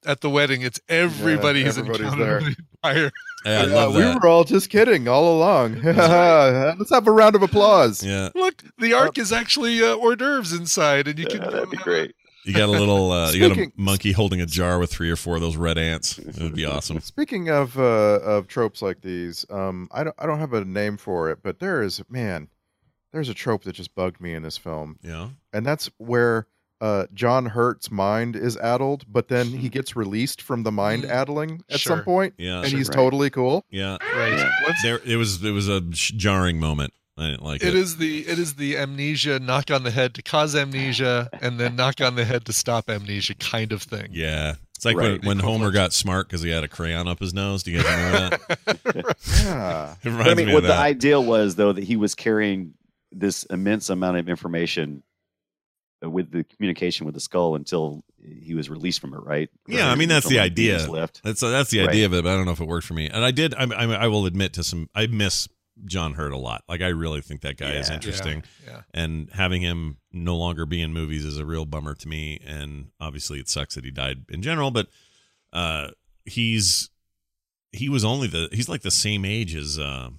G: at the wedding it's everybody he's
H: everybody's
G: encountered
H: there.
G: in the entire.
E: Yeah, I
H: Yeah,
E: love
H: we
E: that.
H: were all just kidding all along. Let's have a round of applause.
E: Yeah,
G: Look, the ark is actually uh, hors d'oeuvres inside, and you can.
F: That'd be great.
E: You got a little, uh, you got a monkey holding a jar with three or four of those red ants. It would be awesome.
H: Speaking of uh, of tropes like these, um, I don't I don't have a name for it, but there is man, there's a trope that just bugged me in this film,
E: Yeah,
H: and that's where uh, John Hurt's mind is addled, but then he gets released from the mind
G: Mm,
H: addling at
G: sure.
H: some point,
E: yeah,
H: and he's
F: Right.
H: totally cool.
E: yeah.
G: Right.
F: Yeah.
E: There, it was it was a sh- jarring moment. I didn't like it.
G: It is the it is the amnesia knock on the head to cause amnesia and then knock on the head to stop amnesia kind of thing.
E: Yeah. It's like
B: Right.
E: when, when Homer got smart because he had a crayon up his nose. Do you guys remember that?
H: Yeah.
E: It
F: But
E: reminds
F: I mean,
E: me
F: what
E: of
F: the idea was, though, that he was carrying this immense amount of information uh, with the communication with the skull until he was released from it, right?
E: Yeah, I mean, that's the
F: when he was
E: idea.
F: Left.
E: That's that's the
F: Right.
E: idea of it. But I don't know if it worked for me. And I did. I, I, I will admit to some. I miss John Hurt a lot. Like I really think that guy is interesting.
G: Yeah.
E: And having him no longer be in movies is a real bummer to me. And obviously, it sucks that he died in general. But uh, he's he was only the he's like the same age as uh,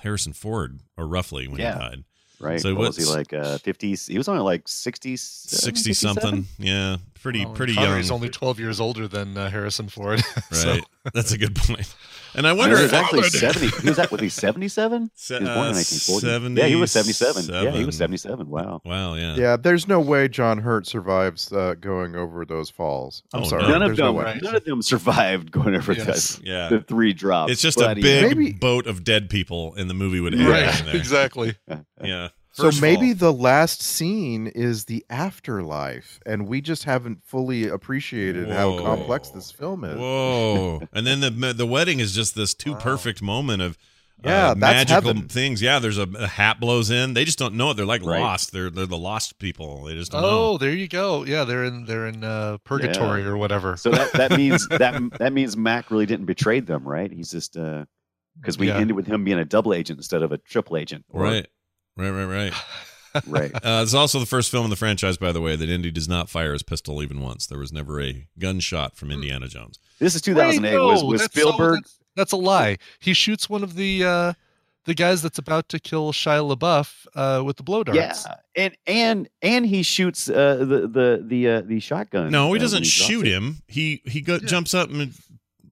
E: Harrison Ford, or roughly when
F: Yeah.
E: he died.
F: Right?
E: So
F: what was he like? Uh, Fifties? He was only like sixties,
E: Sixty something. Yeah, pretty
G: Well,
E: pretty young.
G: He's only 12 years older than uh, Harrison Ford. So-
E: Right. That's a good point. And I
F: I
E: wonder
F: he was
E: if
F: actually seventy. He was at was he seventy seven?
E: Se-
F: He was born in
E: uh,
F: nineteen forty. Yeah, he was seventy seven. Yeah, he was seventy seven. Wow.
E: Wow, yeah.
H: Yeah, there's no way John Hurt survives uh, going over those falls. I'm
E: Oh,
H: sorry.
E: no.
F: None of
H: there's no
F: them.
H: way.
G: Right.
F: None of them survived going over
G: Yes.
F: the,
E: Yeah.
F: the three drops.
E: It's just
F: But
E: a big
H: Maybe-
E: boat of dead people and the movie would end
G: right.
E: there.
G: Exactly.
E: Yeah.
H: So
E: First of
H: maybe
E: all-
H: the last scene is the afterlife, and we just haven't fully appreciated how complex this film is.
E: Whoa. and then the the wedding is just this too perfect moment of uh,
H: Yeah, that's
E: magical
H: heaven.
E: things. Yeah, there's a, a hat blows in. They just don't know it. They're like
F: Right.
E: lost. They're they're the lost people. They just don't
G: Oh,
E: know.
G: there you go. Yeah, they're in they're in uh, purgatory or whatever.
F: So that, that means that that means Mac really didn't betray them, right? He's just uh because we
G: Yeah.
F: ended with him being a double agent instead of a triple agent. Or-
E: Right. Right, right, right.
F: Right.
E: Uh, it's also the first film in the franchise, by the way, that Indy does not fire his pistol even once. There was never a gunshot from Indiana Jones.
F: This is 2008.
G: Wait, no,
F: was
G: that's so-
F: Spielberg?
G: that's, that's a lie. He shoots one of the uh, the guys that's about to kill Shia LaBeouf uh, with the blow darts.
F: yeah, and and and he shoots uh, the the the uh, the shotgun.
E: No, he
F: uh,
E: doesn't
F: drops
E: shoot
F: it.
E: him. He he go,
G: Yeah.
E: jumps up and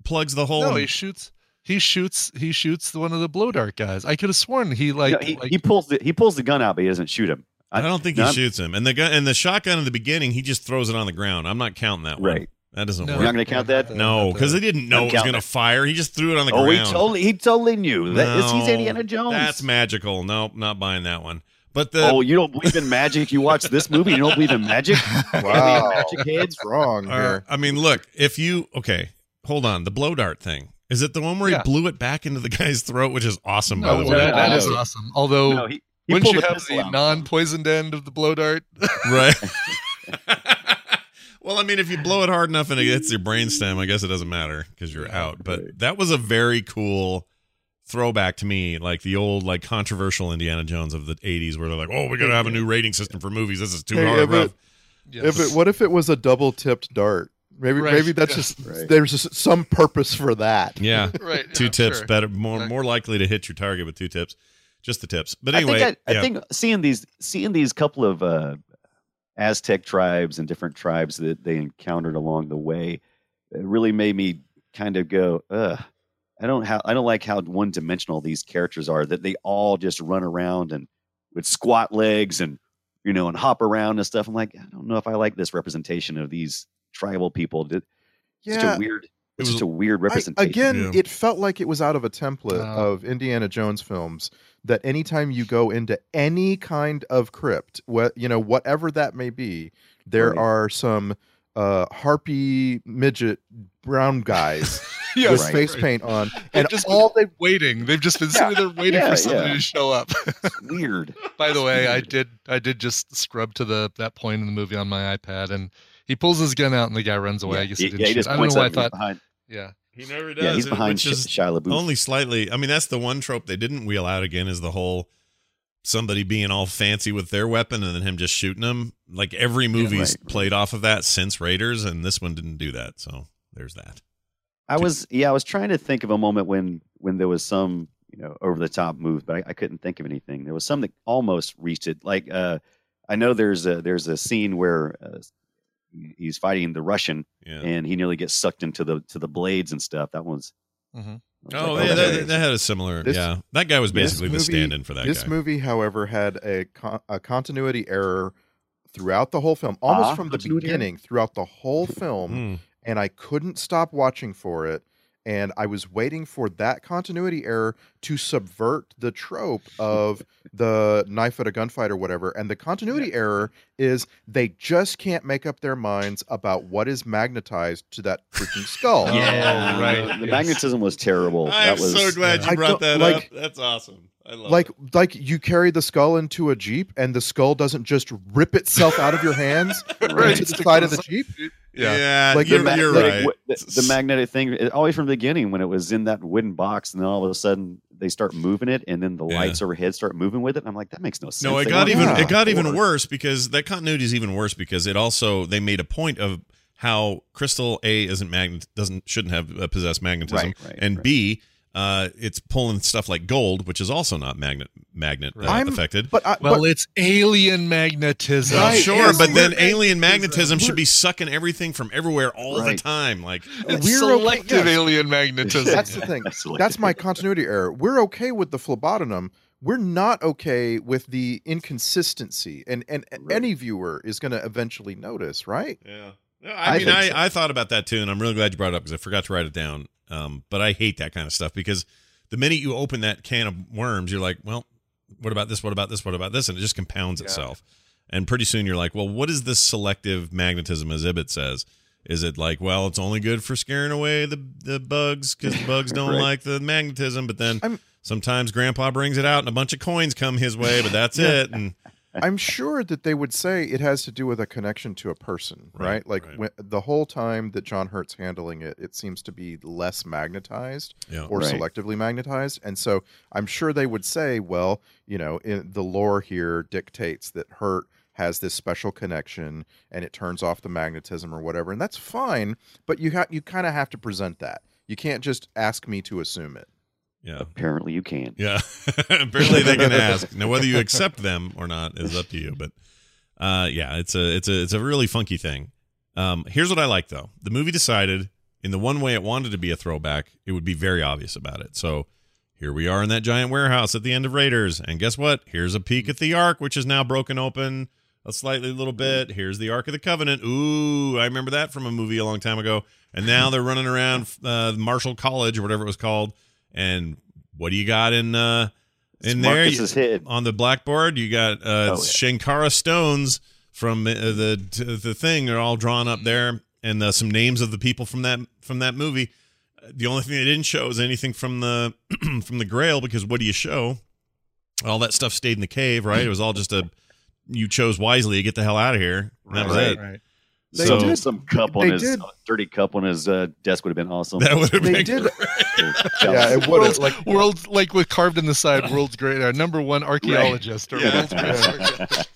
E: plugs the hole.
G: No,
E: and-
G: he shoots. He shoots. He shoots the, one of the blow dart guys. I could have sworn he like,
F: No, he,
G: like
F: he pulls the he pulls the gun out, but he doesn't shoot him.
E: I don't think
F: no,
E: he
F: I'm-
E: shoots him. And the gun and the shotgun in the beginning, he just throws it on the ground. I'm not counting that one.
F: Right.
E: That doesn't
G: No,
F: You're not going to count that.
E: No, because
G: the-
E: they didn't know
F: I'm
E: it was going to fire. He just threw it on the ground.
F: Oh, he totally he totally knew that is he's
E: No,
F: Indiana Jones.
E: That's magical. Nope, not buying that one. But the
F: oh, you don't believe in magic? You watch this movie, you don't believe in magic?
H: Wow,
F: Magic heads?
H: what's wrong
E: uh,
H: here?
E: I mean, look, if you okay, hold on. The blow dart thing. Is it the one where
G: Yeah.
E: he blew it back into the guy's throat, which is awesome, by the way?
G: that, that is awesome. Although,
F: No, he, he
G: wouldn't you
F: the
G: have the
F: out.
G: non-poisoned end of the blow dart?
E: right? well, I mean, if you blow it hard enough and it hits your brainstem, I guess it doesn't matter because you're out. But that was a very cool throwback to me, like the old, like controversial Indiana Jones of the '80s, where they're like, "Oh, we got to have a new rating system for movies. This is too
H: Hey,
E: hard."
H: if
E: rough."
H: it- If it, what if it was a double tipped dart? Maybe
G: Right,
H: maybe that's
G: yeah.
H: just
F: Right.
H: there's just some purpose for that.
E: Yeah,
G: right,
E: two
G: yeah,
E: tips
G: sure.
E: better, more
G: Exactly.
E: more likely to hit your target with two tips. Just the tips. But anyway,
F: I think I,
E: yeah.
F: I think seeing these seeing these couple of uh, Aztec tribes and different tribes that they encountered along the way, it really made me kind of go, Ugh. I don't how I don't like how one dimensional these characters are. That they all just run around and with squat legs and you know and hop around and stuff. I'm like, I don't know if I like this representation of these tribal people. Did such
H: Yeah,
F: a weird,
E: was-
F: just a weird
H: I-
F: representation.
H: again,
E: Yeah.
H: it felt like it was out of a template
G: Oh.
H: of Indiana Jones films. That anytime you go into any kind of crypt, what you know, whatever that may be, there
F: Right.
H: are some uh harpy midget brown guys
G: Yes,
H: with
F: Right.
H: face
G: right.
H: paint on, and
G: just
H: all they
G: waiting. They've just been sitting there waiting
F: Yeah,
G: for somebody
F: yeah.
G: to show up.
F: weird.
G: By the way, I did I did just scrub to the that point in the movie on my iPad, and he pulls his gun out, and the guy runs away. I guess he
F: yeah,
G: didn't
F: yeah, he just
G: I don't
F: points
G: know why I
F: up and he's
G: thought.
F: behind.
G: Yeah,
E: he never does.
F: Yeah, he's
E: it-
F: behind
E: which
F: Sh-
E: is
F: Shia LaBeouf.
E: only slightly. I mean, that's the one trope they didn't wheel out again is the whole somebody being all fancy with their weapon and then him just shooting them. Like every movie's
F: right.
E: played off of that since Raiders, and this one didn't do that. So there's that.
F: I was yeah, I was trying to think of a moment when when there was some you know over the top move, but I, I couldn't think of anything. There was some that almost reached it. Like uh, I know there's a there's a scene where uh, he- he's fighting the Russian
E: Yeah.
F: and he nearly gets sucked into the to the blades and stuff. That was.
G: Mhm.
F: I was
E: Oh,
F: like,
E: yeah,
F: okay.
E: that, that had a similar.
H: This-
E: yeah, that guy was
H: this
E: basically the stand-in for that
H: this
E: guy.
H: movie, however, had a con- a continuity error throughout the whole film, almost
F: Ah,
H: from the beginning, throughout the whole film,
E: Hmm.
H: and I couldn't stop watching for it. And I was waiting for that continuity error to subvert the trope of the knife at a gunfight or whatever. And the continuity error is they just can't make up their minds about what is magnetized to that freaking skull.
G: Yeah, oh, right.
F: The, the
G: yes.
F: magnetism was terrible.
E: I
F: that
E: am
F: was,
E: so glad you brought
H: don't-
E: that
H: like-
E: up. That's awesome. I love
H: like
E: it.
H: like you carry the skull into a jeep and the skull doesn't just rip itself out of your hands
G: Right.
H: into the side of the jeep
G: Yeah.
H: Like,
E: you're,
H: the ma-
E: you're
F: like,
E: right.
F: w- the, the magnetic thing, it, always from the beginning when it was in that wooden box, and then all of a sudden they start moving it, and then the
E: Yeah.
F: lights overhead start moving with it. I'm like, that makes no sense.
E: No, it
F: They
E: got even
H: Yeah.
E: it got even worse because that continuity is even worse because it also they made a point of how crystal A isn't magnet doesn't shouldn't have uh, possessed magnetism
F: Right, right,
E: and. B uh, it's pulling stuff like gold, which is also not magnet magnet uh, affected.
H: but I,
G: Well,
H: but
G: it's alien magnetism.
H: Right,
E: sure,
H: yes,
E: but then
H: we're-
E: alien magnetism should be sucking everything from everywhere all the time. Like,
G: It's
H: We're okay-
G: selective
H: yes.
G: alien magnetism.
H: that's the thing that's my continuity error we're okay with the phlebotomy we're not okay with the inconsistency and and
F: Right.
H: any viewer is going to eventually notice right
E: yeah, I,
F: I
E: mean, I,
F: so.
E: I thought about that too, and I'm really glad you brought it up because I forgot to write it down. Um, but I hate that kind of stuff because the minute you open that can of worms, you're like, well, what about this? What about this? What about this? And it just compounds itself. And pretty soon you're like, well, what is this selective magnetism, as Ibit says? Is it like, well, it's only good for scaring away the the bugs because the bugs don't
F: Right.
E: like the magnetism, but then
H: I'm-
E: sometimes Grandpa brings it out and a bunch of coins come his way, but that's it. And
H: i'm sure that they would say it has to do with a connection to a person
E: Right,
H: right, like
E: right.
H: When, the whole time that john hurt's handling it it seems to be less magnetized
E: yeah,
H: or
F: Right.
H: selectively magnetized. And so I'm sure they would say, well, you know, in, the lore here dictates that Hurt has this special connection and it turns off the magnetism or whatever. And that's fine, but you ha- you kind of have to present that. You can't just ask me to assume it.
E: Yeah.
F: Apparently, you can.
E: Yeah. Apparently they can ask. Now whether you accept them or not is up to you. But uh yeah, it's a it's a it's a really funky thing. Um here's what I like though. The movie decided in the one way it wanted to be a throwback, it would be very obvious about it. So here we are in that giant warehouse at the end of Raiders. And guess what? Here's a peek at the Ark, which is now broken open a slightly little bit. Here's the Ark of the Covenant. Ooh, I remember that from a movie a long time ago. And now they're running around uh, Marshall College or whatever it was called. And what do you got in uh, in there?
F: Marcus's head.
E: on the blackboard you got uh
F: Oh,
E: Sankara stones from uh, the the thing are all drawn up there and uh, some names of the people from that from that movie the only thing they didn't show is anything from the from the grail because what do you show all that stuff stayed in the cave right it was all just a you chose wisely to get the hell out of here and that was
F: Right.
E: it
G: Right.
H: They
E: so
H: did-
F: some cup on his
H: did-
F: dirty cup on his uh, desk would have been awesome.
E: that would have
H: They
E: been
H: did.
E: Great.
H: Yeah, it would
G: World's,
H: like
G: world's like with carved in the side, world's great, our number one archaeologist or
E: Yeah.
G: world's greatest archaeologist.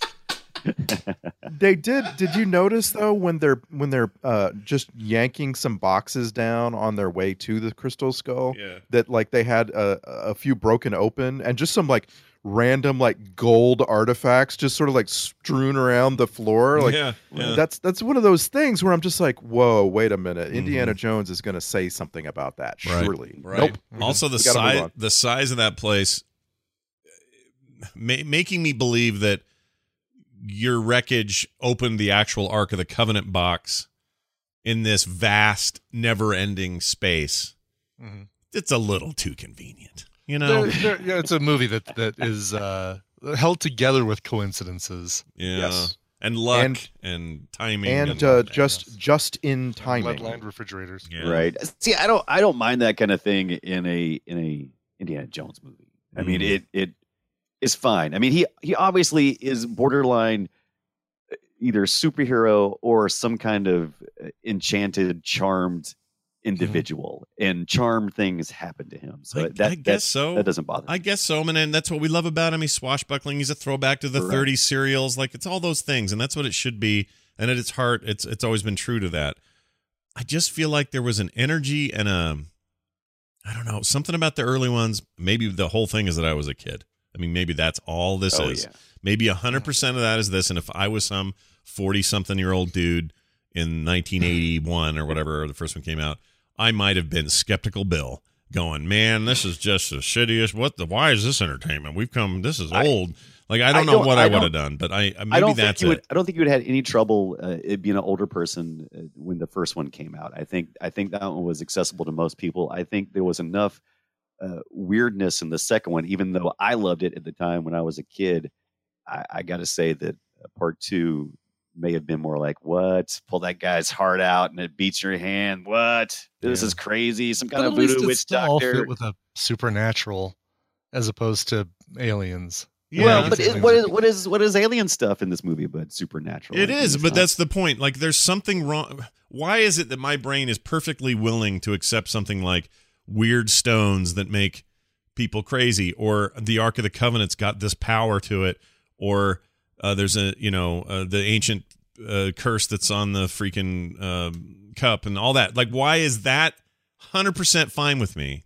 H: they did. Did you notice though when they're when they're uh, just yanking some boxes down on their way to the crystal skull?
E: yeah
H: that like they had a, a few broken open and just some like random like gold artifacts just sort of like strewn around the floor like
E: yeah, yeah.
H: that's that's one of those things where i'm just like whoa wait a minute indiana
E: Mhm.
H: jones is going to say something about that
E: Right.
H: surely
E: Right.
H: nope
E: Also, the
H: We gotta move
E: size the size of that place, ma- making me believe that your wreckage opened the actual Ark of the Covenant box in this vast, never-ending space.
G: Mhm.
E: It's a little too convenient, you know.
G: There- there- yeah, it's a movie that that is uh, held together with coincidences.
E: yeah,
H: Yes.
E: and luck and,
H: And-
E: timing
H: and uh,
G: yes.
H: just just in timing
G: Lead-lined refrigerators.
E: yeah.
F: Right. See, I don't I don't mind that kind of thing in a in a Indiana Jones movie. I mean,
E: Mm.
F: it it is fine. I mean, he he obviously is borderline uh, either superhero or some kind of uh, enchanted, charmed Mm-hmm. individual, and charm things happen to him. So
E: I,
F: that
E: I
F: that,
E: guess so.
F: that doesn't bother. Me.
E: I guess so, man, and that's what we love about him. He's swashbuckling. He's a throwback to the
F: Correct.
E: 30s serials. Like it's all those things, and that's what it should be. And at its heart, it's it's always been true to that. I just feel like there was an energy and a, I don't know, something about the early ones. Maybe the whole thing is that I was a kid. I mean, maybe that's all this
F: Oh,
E: is.
F: yeah.
E: Maybe hundred percent of that is this. And if I was some forty-something-year-old dude in 1981 or whatever the first one came out, I might have been skeptical Bill, going, "Man, this is just the shittiest. What the? Why is this entertainment? We've come. This is
F: I-
E: old. Like I don't
F: I
E: know
F: don't-
E: what
F: I
E: I, would have done, but I maybe
F: I don't
E: that's
F: think you
E: it.
F: would. I don't think you would have had any trouble uh, being an older person uh, when the first one came out. I think. I think that one was accessible to most people. I think there was enough uh, weirdness in the second one, even though I loved it at the time when I was a kid. I, I got to say that uh, part two may have been more like, "What? Pull that guy's heart out and it beats your hand. What? This
E: Yeah.
F: is crazy. Some kind
G: But
F: of
G: at
F: voodoo
G: it
F: witch
G: still all
F: doctor."
G: fit with a supernatural, as opposed to aliens.
E: Yeah.
F: well, but
G: Aliens
F: it, what
G: are-
F: is what is what is alien stuff in this movie? But supernatural.
E: It
F: I
E: is,
F: it's
E: but
F: not-
E: that's the point. Like, there's something wrong. Why is it that my brain is perfectly willing to accept something like weird stones that make people crazy, or the Ark of the Covenant's got this power to it, or uh, there's a you know uh, the ancient uh, curse that's on the freaking um, cup and all that. Like, why is that hundred percent fine with me?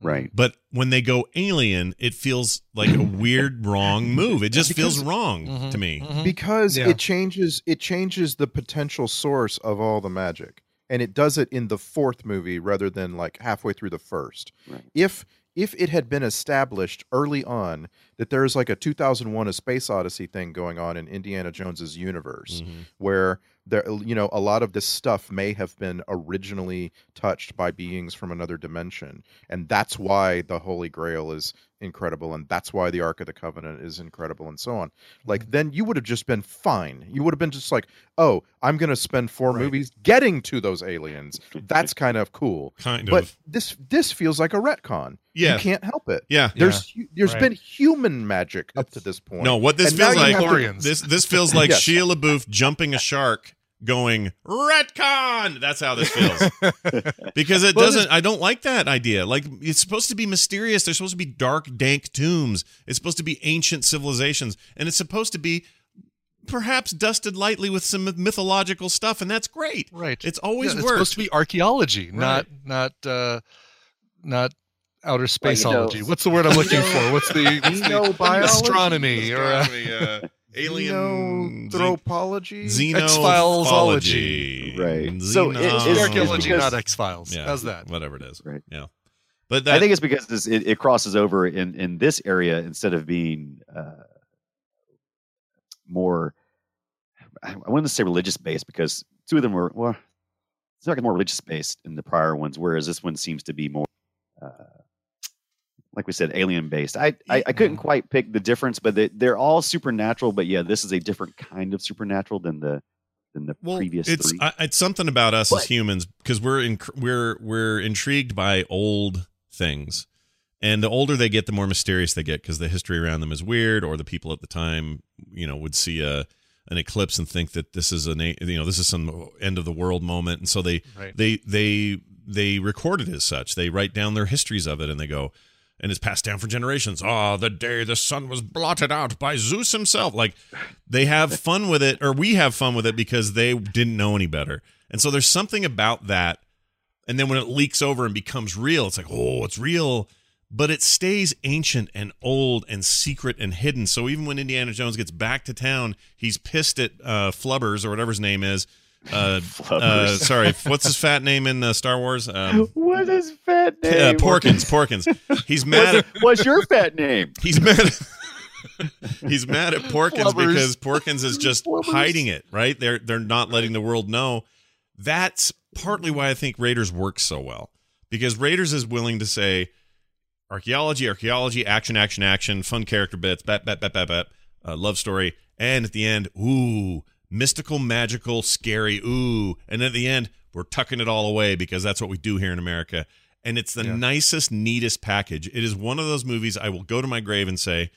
F: right.
E: But when they go alien, it feels like a weird wrong move. It just feels wrong
G: Mhm,
E: to me.
G: mhm.
H: because
G: Yeah.
H: it changes it changes the potential source of all the magic and it does it in the fourth movie rather than like halfway through the first
F: Right.
H: if if it had been established early on that there's like a 2001 a space odyssey thing going on in indiana jones's universe
E: Mhm.
H: where there you know a lot of this stuff may have been originally touched by beings from another dimension and that's why the holy grail is incredible and that's why the ark of the covenant is incredible and so on like mm-hmm. then you would have just been fine you would have been just like oh i'm going to spend four
E: Right.
H: movies getting to those aliens that's kind of cool
E: Kind
H: but
E: of.
H: this this feels like a retcon
E: Yeah.
H: you can't help it
E: Yeah.
H: there's hu- there's
G: Right.
H: been human magic up to this point
E: No, what this
H: And
E: feels like
H: to-
E: this this feels like
H: Yes.
E: Shia LaBeouf jumping a shark going retcon. That's how this feels. because it
G: Well,
E: doesn't I don't like that idea. Like it's supposed to be mysterious. There's supposed to be dark dank tombs. It's supposed to be ancient civilizations and it's supposed to be perhaps dusted lightly with some mythological stuff and that's great.
G: Right.
E: It's always
G: Yeah, it's
E: worked.
G: supposed to be archaeology, not not uh, not outer spaceology. What's the word I'm looking for? What's the, what's the
H: Xenobiology?
G: astronomy or uh,
E: uh, alien
H: Xenanthropology?
E: Xenophology.
F: Right. So it- it's-
E: Xeno-
F: it's
G: archaeology, not X Files.
E: Yeah,
G: How's that?
E: Whatever it is.
F: Right.
E: Yeah. But that,
F: I think it's because this, it, it crosses over in in this area instead of being uh, more. I I wouldn't say religious based because two of them were well, it's like more religious based in the prior ones, whereas this one seems to be more. Uh, like we said, alien based. I, I, I couldn't quite pick the difference, but they, they're all supernatural. But yeah, this is a different kind of supernatural than the than the
E: well,
F: previous
E: it's
F: three.
E: I, it's something about us as humans because we're in, we're we're intrigued by old things, and the older they get, the more mysterious they get because the history around them is weird, or the people at the time, you know, would see a an eclipse and think that this is an you know this is some end of the world moment, and so they
G: Right.
E: they they they record it as such. They write down their histories of it, and they go, and it's passed down for generations. Oh, the day the sun was blotted out by Zeus himself. Like they have fun with it, or we have fun with it because they didn't know any better. And so there's something about that. And then when it leaks over and becomes real, it's like, oh, it's real. But it stays ancient and old and secret and hidden. So even when Indiana Jones gets back to town, he's pissed at uh, Flubbers or whatever his name is. Uh, uh, sorry, what's his fat name in uh, Star Wars? Um,
F: what is fat
E: uh,
F: name?
E: Porkins. Porkins. He's mad. At,
F: What's your fat name?
E: he's mad. he's mad at Porkins
G: Flubbers.
E: because Porkins is just
F: Flubbers.
E: hiding it. Right? They're they're not letting the world know. That's partly why I think Raiders works so well because Raiders is willing to say archaeology, archaeology, action, action, action, fun character bits, bat, bat, bat, bat, bat, uh, love story, and at the end, ooh, mystical, magical, scary, ooh, and at the end, we're tucking it all away because that's what we do here in America. And it's the
G: Yeah.
E: nicest, neatest package. It is one of those movies I will go to my grave and say,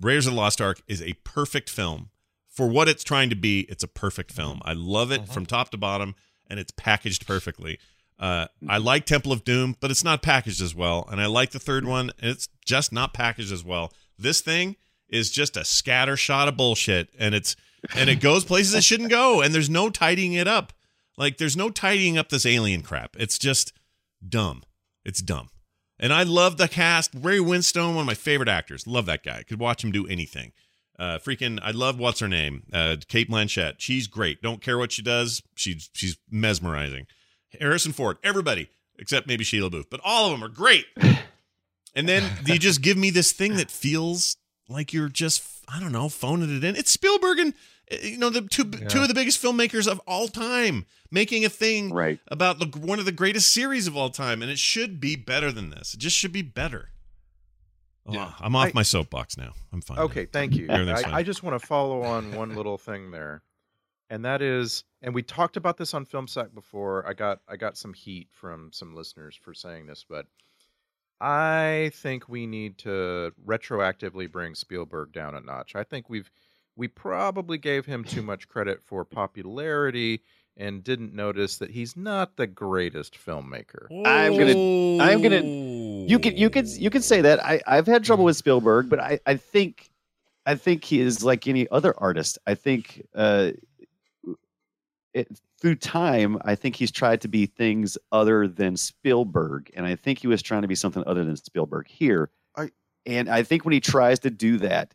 E: Raiders of the Lost Ark is a perfect film. For what it's trying to be, it's a perfect film. I love it from top to bottom, and it's packaged perfectly. Uh, I like Temple of Doom, but it's not packaged as well. And I like the third one, and it's just not packaged as well. This thing is just a scatter shot of bullshit, and it's and it goes places it shouldn't go, and there's no tidying it up. Like there's no tidying up this alien crap. It's just dumb. It's dumb. And I love the cast. Ray Winstone, one of my favorite actors. Love that guy. Could watch him do anything. Uh, freaking, I love what's her name, uh, Cate Blanchett. She's great. Don't care what she does. She's she's mesmerizing. Harrison Ford, everybody except maybe Shia LaBeouf, but all of them are great. And then you just give me this thing that feels like you're just I don't know phoning it in. It's Spielberg and uh, you know the two
G: Yeah.
E: two of the biggest filmmakers of all time making a thing
F: Right.
E: about the one of the greatest series of all time, and it should be better than this. It just should be better. Oh,
G: Yeah.
E: I'm off
H: I-
E: my soapbox now. I'm fine.
H: Okay, thank you. I, I just want to follow on one little thing there, and that is, and we talked about this on Film Sack before. I got I got some heat from some listeners for saying this, but I think we need to retroactively bring Spielberg down a notch. I think we've we probably gave him too much credit for popularity and didn't notice that he's not the greatest filmmaker.
F: I'm gonna- I'm gonna- You can you can you can say that. I I've had trouble with Spielberg, but I I think I think he is like any other artist. I think uh, it, through time, I think he's tried to be things other than Spielberg, and I think he was trying to be something other than Spielberg here.
H: I-
F: and I think when he tries to do that,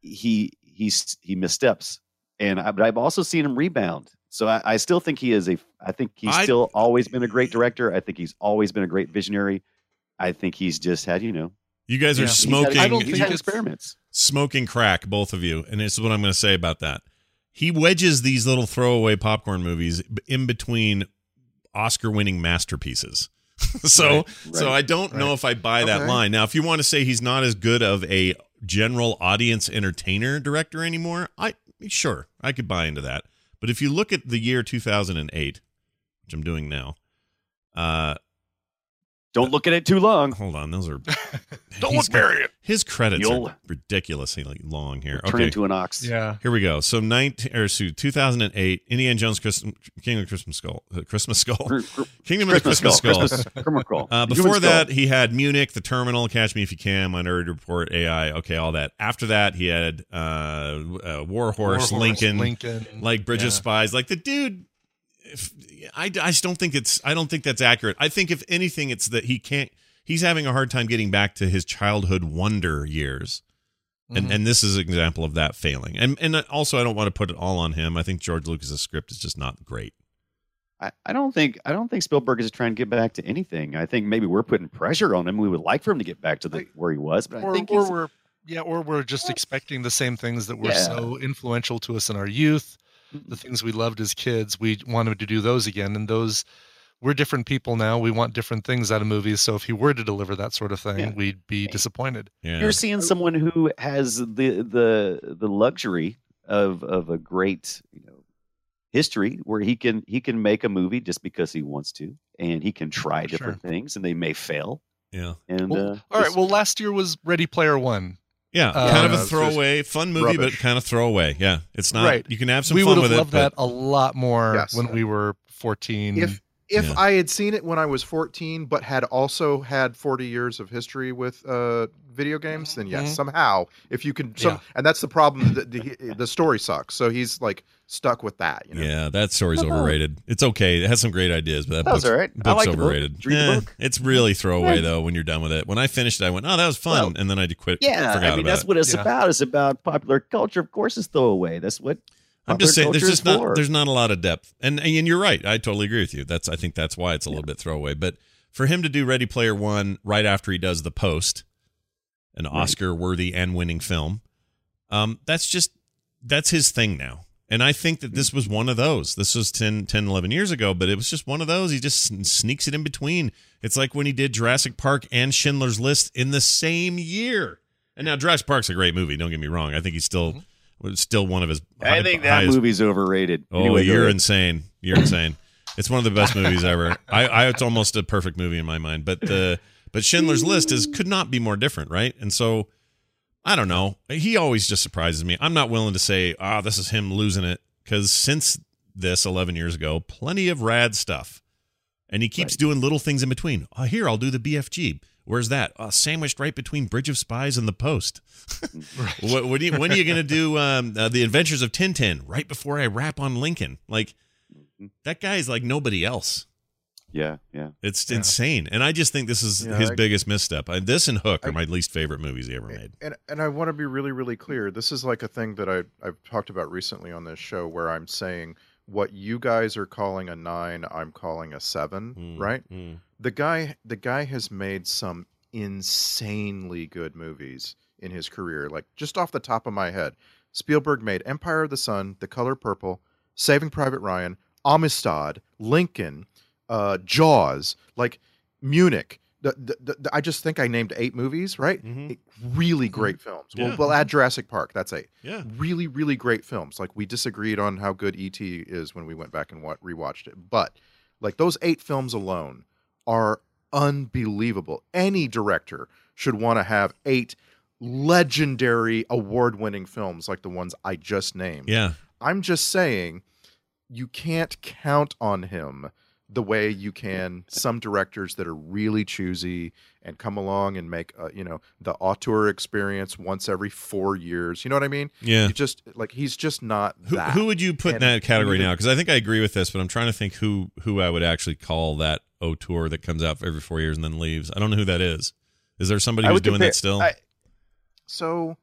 F: he he's he missteps. And I, but I've also seen him rebound. So I, I still think he is a. I think he's
E: I-
F: still always been a great director. I think he's always been a great visionary. I think he's just had you know
E: You guys are
G: Yeah.
F: he's had-
E: smoking.
G: I don't
F: he's
G: think
F: had experiments.
E: smoking crack, both of you. And this is what I'm going to say about that. He wedges these little throwaway popcorn movies in between Oscar winning masterpieces. so,
F: Right,
E: so I don't know if I buy that
H: Okay.
E: line. Now, if you want to say he's not as good of a general audience entertainer director anymore, I sure I could buy into that. But if you look at the year 2008, which I'm doing now, uh,
F: Don't look at it too long.
E: hold on, those are
G: Don't look bury it.
E: his credits
F: You'll-
E: are ridiculously long here.
F: Turn
E: okay,
F: into an ox.
G: Yeah.
E: Here we go. So 19 or so 2008, Indiana Jones Christmas, Kingdom of Christmas Skull, uh, Christmas Skull,
F: Cr- cr-
E: Kingdom of the
F: Christmas
E: Christmas
F: skull.
E: Skull.
F: Christmas. Christmas skull.
E: Uh,
F: Human
E: before
F: skull.
E: that, he had Munich, The Terminal, Catch Me If You Can, Minority Report, AI. Okay, all that. After that, he had uh, uh, War Horse,
G: War
E: Lincoln,
G: Lincoln.
E: like Bridge of Spies. Like the dude. If, I, I just don't think it's. I don't think that's accurate. I think if anything, it's that he can't. He's having a hard time getting back to his childhood wonder years and
G: Mhm.
E: and this is an example of that failing. And and also, I don't want to put it all on him. I think George Lucas's script is just not great.
F: I, I don't think I don't think Spielberg is trying to get back to anything. I think maybe we're putting pressure on him. We would like for him to get back to the where he was, but I think
G: or
F: he's,
G: we're yeah, or we're just expecting the same things that were
F: Yeah.
G: so influential to us in our youth, the things we loved as kids. We wanted to do those again, and those we're different people now. We want different things out of movies. So if he were to deliver that sort of thing,
F: Yeah.
G: we'd be disappointed.
E: Yeah,
F: you're seeing someone who has the the the luxury of of a great you know history where he can he can make a movie just because he wants to, and he can try
G: Sure.
F: different things, and they may fail.
E: yeah,
F: And
G: Well,
F: uh,
G: all right. Well, last year was Ready Player One.
E: Yeah.
G: Uh,
E: kind of a throwaway, fun movie, but kind of throwaway. Yeah, it's not.
G: Right.
E: You can have some
G: we
E: fun
G: would
E: with
G: have
E: it.
G: loved
E: but
G: that a lot more
H: Yes.
G: when we were 14.
H: If if
E: Yeah.
H: I had seen it when I was 14, but had also had 40 years of history with uh, video games, then yes,
G: Mhm.
H: somehow, if you can, some,
G: Yeah.
H: and that's the problem. The, the, the story sucks, so he's like stuck with that. You know?
E: yeah, that story's
F: Oh.
E: overrated. It's okay. It has some great ideas, but that,
F: That was
E: book's,
F: all right. I
E: book's
F: like the book.
E: overrated.
F: Did the
E: Eh,
F: book?
E: It's really throwaway
F: Yeah.
E: though when you're done with it. When I finished, it, I went, "Oh, that was fun,"
F: Well,
E: and then I quit.
F: yeah, I mean that's
E: it.
F: what it's
G: Yeah.
F: about. It's about popular culture. Of course, it's throwaway. That's what
E: I'm just saying, there's just not
F: for.
E: there's not a lot of depth, and and you're right. I totally agree with you. That's I think that's why it's a little bit throwaway. But for him to do Ready Player One right after he does The Post, an
F: Right.
E: Oscar worthy and winning film, um, that's just that's his thing now. And I think that this was one of those. This was 10, 10, 11 years ago, but it was just one of those. He just sneaks it in between. It's like when he did Jurassic Park and Schindler's List in the same year. And now Jurassic Park's a great movie. Don't get me wrong. I think he's still still one of his.
F: I
E: high-
F: think that
E: highest-
F: movie's overrated.
E: Oh,
F: Anyway,
E: you're insane. You're insane. It's one of the best movies ever. I, I, it's almost a perfect movie in my mind. But the, but Schindler's List is could not be more different, right? And so, I don't know. He always just surprises me. I'm not willing to say, ah, this is him losing it, because since this 11 years ago, plenty of rad stuff, and he keeps
F: Right.
E: doing little things in between. Oh, here I'll do the BFG. Where's that? Uh, sandwiched right between Bridge of Spies and The Post. what, what do you, when are you going to do um, uh, the Adventures of Tintin? Right before I rap on Lincoln. Like that guy is like nobody else.
F: Yeah, yeah.
E: It's
G: Yeah.
E: insane, and I just think this is
H: Yeah,
E: his
H: I-
E: biggest misstep. Uh, this and Hook are my least favorite movies he ever made.
H: And and I want to be really really clear. This is like a thing that I I've talked about recently on this show where I'm saying what you guys are calling a 9, I'm calling a 7,
E: Mm,
H: right?
E: mm.
H: The guy the guy has made some insanely good movies in his career. Like just off the top of my head, Spielberg made Empire of the Sun, The Color Purple, Saving Private Ryan, Amistad, Lincoln, uh, Jaws, like Munich. The, the, the, I just think I named eight movies, right?
E: Mhm.
H: Eight really great films.
E: Yeah.
H: Well, we'll add Jurassic Park. That's eight.
E: Yeah.
H: Really, really great films. Like we disagreed on how good ET is when we went back and wa- rewatched it, but like those eight films alone are unbelievable. Any director should want to have eight legendary award-winning films like the ones I just named.
E: Yeah.
H: I'm just saying you can't count on him the way you can some directors that are really choosy and come along and make uh, you know the auteur experience once every 4 years. You know what I mean?
E: Yeah.
H: You just like he's just not
E: Who,
H: that.
E: who would you put in that category now? Because I think I agree with this, but I'm trying to think who who I would actually call that auteur that comes out every four years and then leaves. I don't know who that is. Is there somebody who's doing
H: compare-
E: that still?
H: I- so,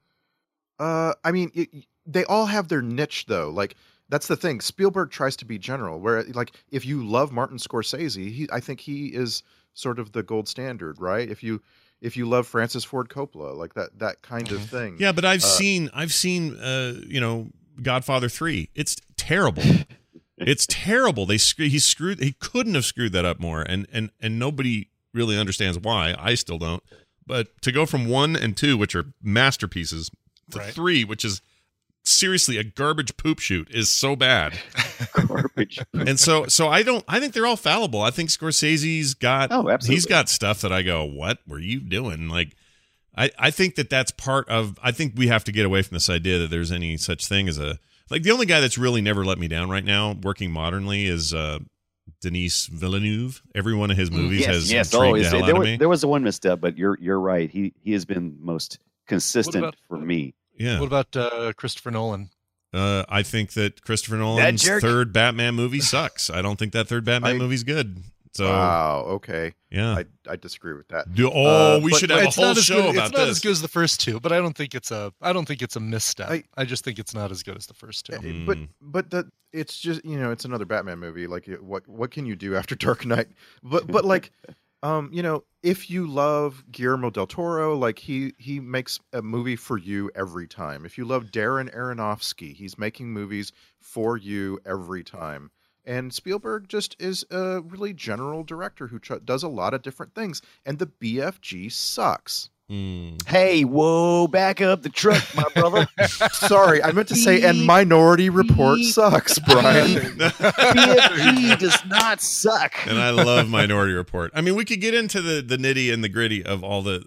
H: uh, I mean, it, they all have their niche, though. Like that's the thing. Spielberg tries to be general. Where, like, if you love Martin Scorsese, he, I think he is sort of the gold standard, right? If you if you love Francis Ford Coppola, like that that kind of thing.
E: yeah, but I've
H: uh,
E: seen I've seen uh, you know Godfather three. It's terrible. it's terrible. They he screwed he couldn't have screwed that up more, and and and nobody really understands why. I still don't. But to go from one and two, which are masterpieces, to
G: Right.
E: three, which is seriously a garbage poop shoot, is so bad.
F: Garbage.
E: and so so I don't I think they're all fallible. I think Scorsese's got
F: Oh, absolutely.
E: he's got stuff that I go, "What were you doing?" Like I I think that that's part of I think we have to get away from this idea that there's any such thing as a like the only guy that's really never let me down right now working modernly is uh Denis Villeneuve. Every one of his movies
F: yes,
E: has
F: yes.
E: intrigued
F: Oh,
E: the hell
F: there,
E: out of
F: was,
E: me.
F: there was the one misstep, but you're you're right. He he has been most consistent
G: about-
F: for me.
E: Yeah.
G: What about uh, Christopher Nolan?
E: Uh, I think that Christopher Nolan's
F: jerk.
E: third Batman movie sucks. I don't think that third Batman
H: I-
E: movie's good. So
H: wow. Okay.
E: yeah.
H: I I disagree with that.
E: Do- oh,
H: Uh,
E: we should have a
G: it's
E: whole
G: not as
E: show
G: good,
E: about
G: it's not as good as the first two, but I don't think it's a I don't think it's a misstep. I,
H: I-
G: just think it's not as good as the first two.
H: Uh, But
E: Mm.
H: but the it's just you know it's another Batman movie. Like what what can you do after Dark Knight? But but like um you know if you love Guillermo del Toro, like he he makes a movie for you every time. If you love Darren Aronofsky, he's making movies for you every time. And Spielberg just is a really general director who tr- does a lot of different things. And the BFG sucks.
E: Mm.
F: Hey, whoa, back up the truck, my brother.
H: Sorry, I meant to say, and Minority Report sucks, Brian.
F: BFG does not suck.
E: and I love Minority Report. I mean, we could get into the the nitty and the gritty of all the,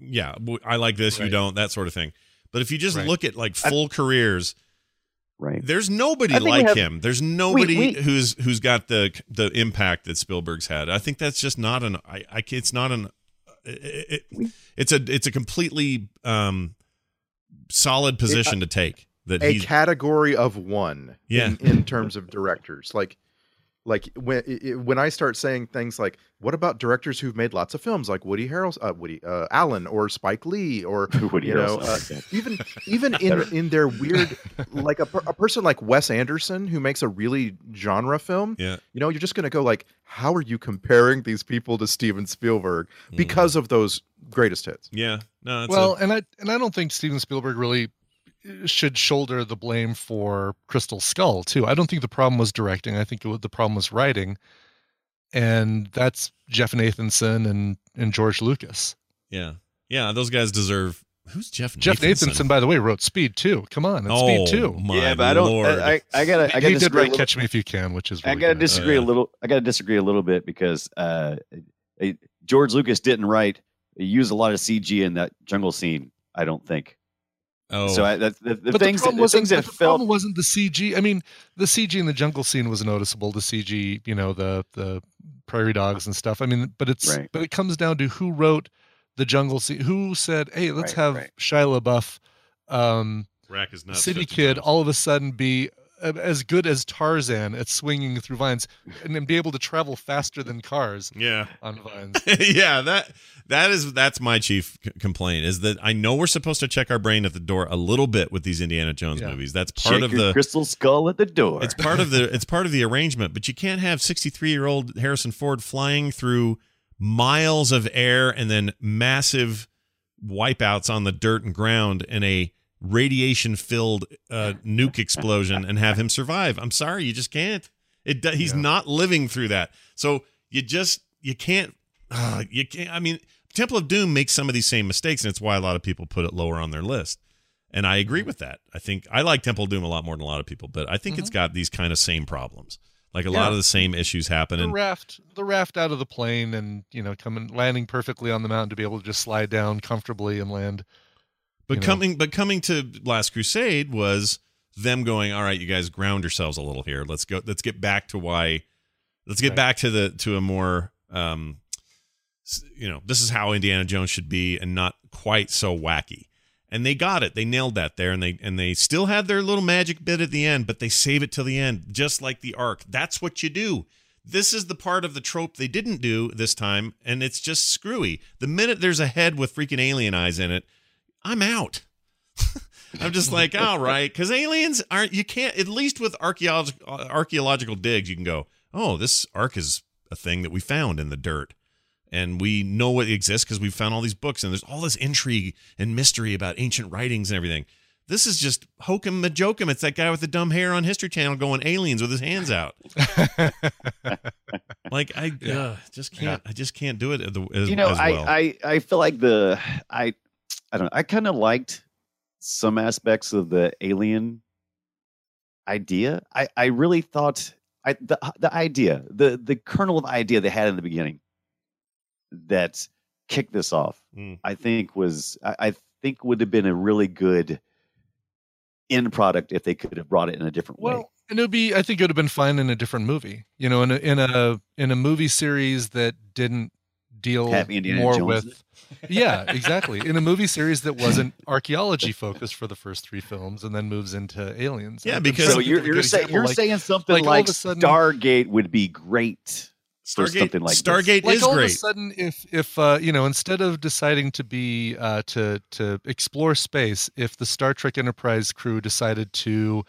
E: yeah, I like this, you don't, that sort of thing. But if you just
G: Right.
E: look at like full careers,
F: Right.
E: there's nobody
F: I think we
E: like
F: have-
E: him. There's nobody
F: we-
E: who's who's got the the impact that Spielberg's had. I think that's just not an. I, I it's not an. It, it, it's a it's a completely um solid position to take. That
H: a
E: he's
H: category of one
E: Yeah.
H: in, in terms of directors like like when i- i- when i start saying things like what about directors who've made lots of films like woody harrelson uh, woody uh, allen or spike lee or
F: Woody
H: you know uh, even even in in their weird like a, a person like wes anderson who makes a really genre film
E: yeah.
H: you know you're just going to go like how are you comparing these people to steven spielberg
E: Mm.
H: because of those greatest hits?
E: Yeah. No it's
G: well,
E: a,
G: and I and I don't think Steven Spielberg really should shoulder the blame for Crystal Skull too. I don't think the problem was directing. I think it was, the problem was writing, and that's Jeff Nathanson and and George Lucas.
E: yeah yeah those guys deserve. Who's Jeff?
G: Jeff Nathanson, by the way, wrote Speed Two. Come on, it's
E: oh
G: Speed Two.
E: my
F: yeah, but I don't.
E: lord!
F: I, I, I gotta. I gotta
G: he did write Catch Me If You Can, which is
F: I gotta
G: good.
F: disagree
E: yeah.
F: a little. I gotta disagree a little bit because uh, uh, George Lucas didn't write. He used a lot of CG in that jungle scene. I don't think.
E: Oh,
F: So I, that's the, the
G: but
F: things.
G: the problem
F: the
G: wasn't,
F: things that
G: the
F: felt.
G: problem wasn't the CG. I mean, the CG in the jungle scene was noticeable. The CG, you know, the the prairie dogs and stuff. I mean, but it's
F: Right.
G: but it comes down to who wrote the jungle scene. Who said, "Hey, let's
F: Right,
G: have
F: right.
G: Shia LaBeouf, um,
E: Rack is nuts.
G: City Kid,
E: times.
G: all of a sudden be as good as Tarzan at swinging through vines, and then be able to travel faster than cars
E: yeah
G: on vines."
E: yeah that that is that's my chief c- complaint is that i know we're supposed to check our brain at the door a little bit with these indiana jones
G: Yeah.
E: movies that's part
F: Check
E: of
F: your
E: the
F: crystal skull at the door.
E: it's part of the it's part of the arrangement but you can't have 63 year old harrison ford flying through miles of air and then massive wipeouts on the dirt and ground in a radiation filled uh, nuke explosion and have him survive. I'm sorry, you just can't. It do- he's
G: Yeah.
E: not living through that. So you just you can't uh, you can't I mean Temple of Doom makes some of these same mistakes and it's why a lot of people put it lower on their list. And I agree with that. I think I like Temple of Doom a lot more than a lot of people, but I think it's got these kind of same problems. Like a lot of the same issues happen
G: the
E: and
G: raft the raft out of the plane and you know coming landing perfectly on the mountain to be able to just slide down comfortably and land
E: But
G: you know.
E: coming, but coming to Last Crusade was them going. All right, you guys ground yourselves a little here. Let's go. Let's get back to why. Let's get
G: Right.
E: back to the to a more, um, you know, this is how Indiana Jones should be, and not quite so wacky. And they got it. They nailed that there, and they and they still had their little magic bit at the end, but they save it till the end, just like the Ark. That's what you do. This is the part of the trope they didn't do this time, and it's just screwy. The minute there's a head with freaking alien eyes in it, I'm out. I'm just like, all right, because aliens aren't. You can't. At least with archaeological archaeological digs, you can go, oh, this ark is a thing that we found in the dirt, and we know it exists because we found all these books, and there's all this intrigue and mystery about ancient writings and everything. This is just hokum majokum. It's that guy with the dumb hair on History Channel going aliens with his hands out. like I uh, just can't. I just can't do it as, as,
F: you know,
E: as
F: I. I I feel like the I I don't know. I kind of liked some aspects of the alien idea. I I really thought I the the idea the the kernel of idea they had in the beginning that kicked this off.
E: Mm.
F: I think was I, I think would have been a really good end product if they could have brought it in a different way.
G: well and it would be i think it would have been fine in a different movie you know in a in a in a movie series that didn't deal more
F: Jones
G: with yeah exactly in a movie series that wasn't archaeology focused for the first three films and then moves into aliens
E: Yeah, because-
F: So you're you're, say, you're
G: like-
F: saying something
G: like
F: like,
G: of sudden-
F: Stargate would be great. for
E: Stargate,
F: something like this.
E: Stargate
G: like
E: is
G: all
E: great.
G: of a sudden if if uh you know instead of deciding to be uh to to explore space if the star trek enterprise crew decided to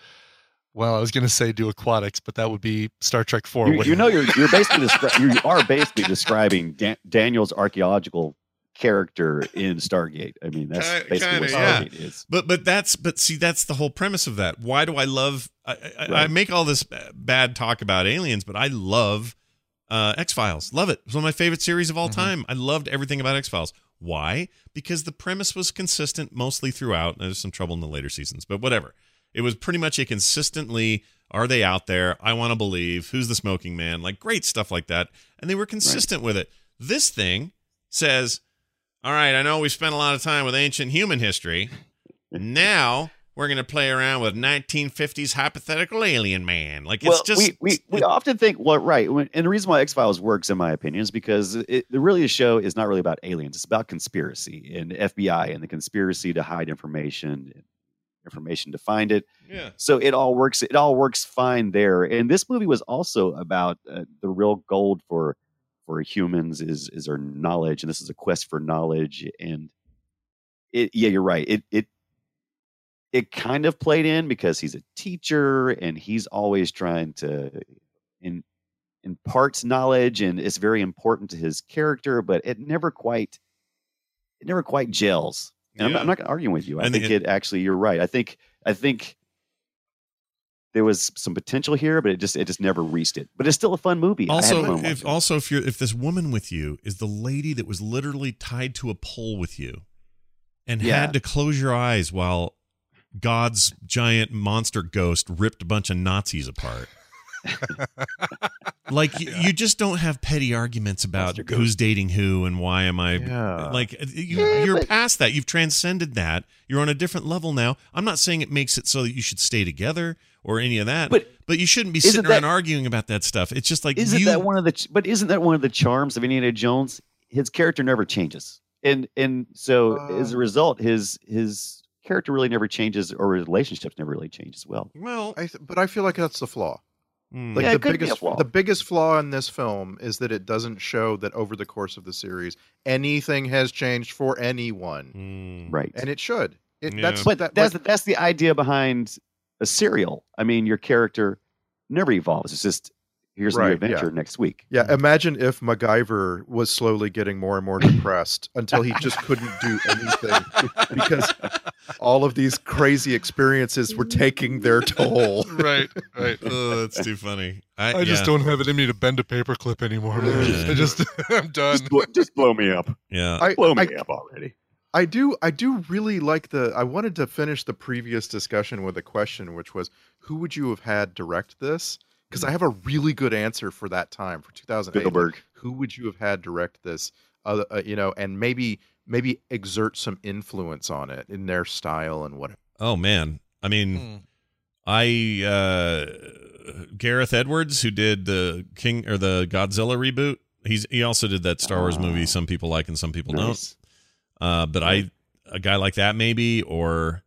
G: well i was going to say do aquatics but that would be star trek 4
F: You, you know, you're you're basically descri- you are basically describing Dan- Daniel's archaeological character in Stargate. I mean, that's
E: Ki-
F: basically what
E: kinda, yeah.
F: Stargate is.
E: But but that's but see that's the whole premise of that. Why do I love? I, I, I make all this bad talk about aliens, but I love uh, X Files. Love it. It's one of my favorite series of all
G: Mhm.
E: time. I loved everything about X Files. Why? Because the premise was consistent mostly throughout. There's some trouble in the later seasons, but whatever. It was pretty much a consistently. Are they out there? I want to believe. Who's the smoking man? Like great stuff like that, and they were consistent with it. This thing says, "All right, I know we spent a lot of time with ancient human history." now we're going to play around with 1950s hypothetical alien man. Like it's
F: well,
E: just
F: we, we, we often think well, right, and the reason why X Files works, in my opinion, is because it, the really the show is not really about aliens; it's about conspiracy and FBI and the conspiracy to hide information, information to find it.
E: yeah.
F: so it all works it all works fine there and this movie was also about uh, the real gold for for humans is is our knowledge and this is a quest for knowledge and it yeah you're right it it it kind of played in because he's a teacher and he's always trying to in imparts knowledge and it's very important to his character but it never quite it never quite gels and I'm, not, I'm not arguing with you. I
E: And
F: think
E: it-
F: it actually you're right. I think i think there was some potential here but it just it just never reached it. But it's still a fun movie.
E: Also, if also if you're if this woman with you is the lady that was literally tied to a pole with you, and
F: Yeah.
E: had to close your eyes while God's giant monster ghost ripped a bunch of Nazis apart. like you, you just don't have petty arguments about who's dating who and why am I
H: Yeah.
E: like you,
F: Yeah,
E: you're
F: but-
E: past that. You've transcended that. You're on a different level now. I'm not saying it makes it so that you should stay together or any of that,
F: But
E: but you shouldn't be
F: isn't
E: sitting around
F: that-
E: arguing about that stuff. It's just like
F: isn't
E: you,
F: that one of the ch- but isn't that one of the charms of Indiana Jones? His character never changes, and and so as a
H: Uh.
F: result, his his character really never changes, or his relationships never really change as well.
E: well,
H: I th- but I feel like that's the flaw.
E: Mm,
H: Like
F: Yeah,
H: the
F: it could be a
H: biggest
F: flaw.
H: the biggest flaw in this film is that it doesn't show that over the course of the series anything has changed for anyone,
E: mm.
F: Right.
H: and it should. It,
E: Yeah.
H: That's
F: but
H: that,
F: that's
H: like-
F: that's the idea behind a serial. I mean, your character never evolves. It's just here's a new adventure
H: yeah.
F: next week.
H: Yeah, imagine if MacGyver was slowly getting more and more depressed until he just couldn't do anything because all of these crazy experiences were taking their toll.
G: right, right.
E: oh, that's too funny. I,
G: I just
E: yeah,
G: don't have it in me to bend a paperclip anymore. man.
E: Yeah.
G: I just, I'm done.
F: Just, blow, just blow me up.
E: Yeah.
H: I,
F: Blow me
H: I,
F: up already.
H: I do I do really like the I wanted to finish the previous discussion with a question which was who would you have had direct this? Because I have a really good answer for that time for 2008.
F: Spielberg.
H: Who would you have had direct this? Uh, uh, you know, and maybe maybe exert some influence on it in their style and whatever.
E: Oh man. I mean,
G: Hmm.
E: I uh Gareth Edwards who did the King or the Godzilla reboot. He's he also did that Star Wars movie
F: Oh.
E: some people like and some people
F: Nice.
E: don't. Uh but I a guy like that maybe or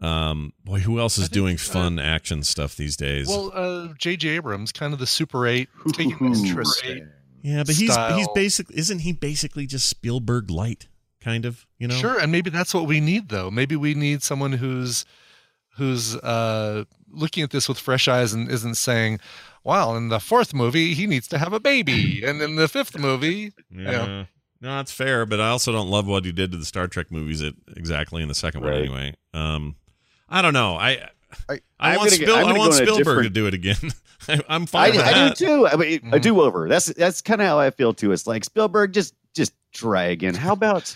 E: um boy who else
G: I
E: is
G: think,
E: doing
G: uh,
E: fun action stuff these days?
G: Well, uh, J.J. Abrams, kind of the Super 8, taking the Super 8
E: yeah, but he's he's basically isn't he basically just Spielberg light kind of, you know?
G: Sure, and maybe that's what we need though. Maybe we need someone who's who's uh looking at this with fresh eyes and isn't saying, "Well, in the fourth movie he needs to have a baby, and in the fifth movie,
E: Yeah.
G: Yeah.
E: No, that's fair, but I also don't love what he did to the Star Trek movies at, exactly in the second one anyway. Um I don't know. I I,
H: I-
E: I want
F: gonna go-
E: Spiel,
F: I'm
E: I want
F: go in
E: Spielberg to do it again. I, I'm
F: I,
E: fine with that.
F: I
E: that.
F: do too. I mean, a
G: Mhm.
F: do over. That's that's kind of how I feel too. It's like Spielberg, just just try again. How about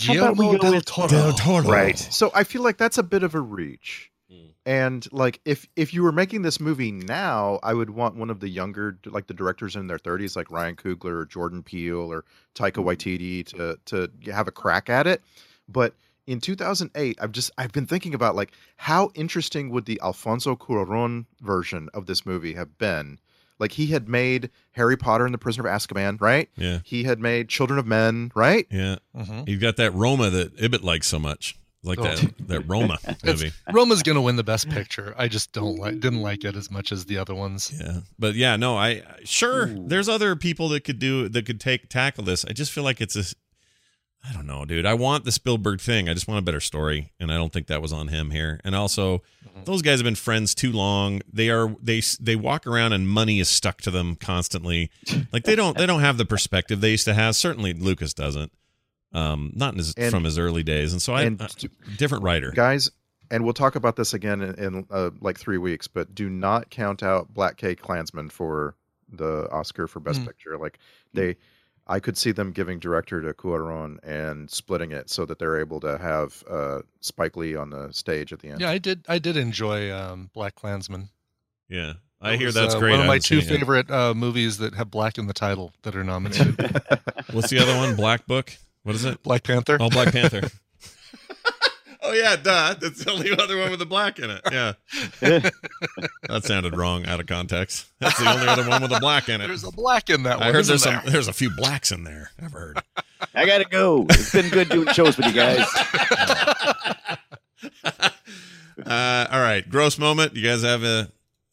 F: How about we
G: Guillermo
F: go
G: del
F: with
G: Toro."
E: Del Toro.
F: Right.
H: So I feel like that's a bit of a reach.
E: Mm.
H: And like if if you were making this movie now, I would want one of the younger like the directors in their 30s like Ryan Coogler or Jordan Peele or Taika Waititi to to have a crack at it. But in 2008, I've just I've been thinking about like how interesting would the Alfonso Cuarón version of this movie have been? Like he had made Harry Potter and the Prisoner of Azkaban, right?
E: Yeah.
H: He had made Children of Men, right?
E: Yeah.
G: Mhm.
E: You've got that Roma that Ibbott likes so much. Like
G: Oh.
E: that that Roma movie.
G: Roma's gonna win the best picture. I just don't like didn't like it as much as the other ones.
E: Yeah. But yeah, no, I sure there's other people that could do that could take tackle this. I just feel like it's a I don't know, dude. I want the Spielberg thing. I just want a better story, and I don't think that was on him here. And also, those guys have been friends too long. They are they they walk around and money is stuck to them constantly. Like they don't they don't have the perspective they used to have. Certainly, Lucas doesn't. Um, not in his,
H: And-
E: from his early days, and so I
H: and
E: uh, different writer.
H: guys and we'll talk about this again in, in uh, like three weeks but do not count out black k klansman for the oscar for best
G: Mm.
H: picture like they i could see them giving director to cuaron and splitting it so that they're able to have uh, spike lee on the stage at the end
G: Yeah, I did. I did enjoy um, Black Klansman.
E: Yeah, I
G: It
E: hear
G: was,
E: that's
G: uh,
E: great.
G: One of my two
E: seen it yet.
G: favorite uh, movies that have black in the title that are nominated.
E: What's the other one? Black Book. What is it?
G: Black Panther.
E: Oh, Black Panther. oh yeah, duh. That's the only other one with the black in it. Yeah, that sounded wrong out of context. That's the only other one with a black in it.
G: There's a black in that one.
E: I heard
G: isn't
E: there's some
G: there?
E: there's a few blacks in there. I've heard.
F: I gotta go? It's been good doing shows with you guys.
E: Uh, all right, gross moment. You guys have a.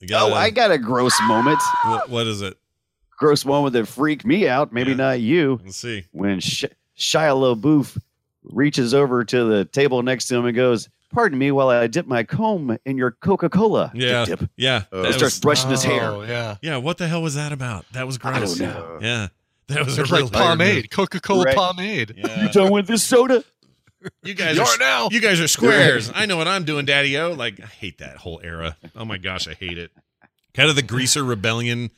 E: Got
F: Oh,
E: a-
F: I got a gross moment.
E: what, what is it?
F: Gross moment that freaked me out. Maybe
E: Yeah.
F: not you.
E: Let's see.
F: When Sh- Shia LaBeouf reaches over to the table next to him and goes, "Pardon me while I dip my comb in your Coca-Cola."
E: Yeah,
F: Dip, dip.
E: yeah.
H: Oh.
E: that
F: And starts
E: was-
F: brushing his oh, hair.
G: Oh, yeah.
E: yeah. What the hell was that about? That was
F: I
E: gross.
F: don't know.
E: Yeah, that was
G: It's
E: a real
G: like pomade, Coca Cola
F: Right.
G: pomade.
E: Yeah.
F: You done with this soda?
E: You guys
G: You
E: are
G: are now.
E: You guys are squares. I know what I'm doing, Daddy O. Like I hate that whole era. Oh my gosh, I hate it. Kind of the greaser rebellion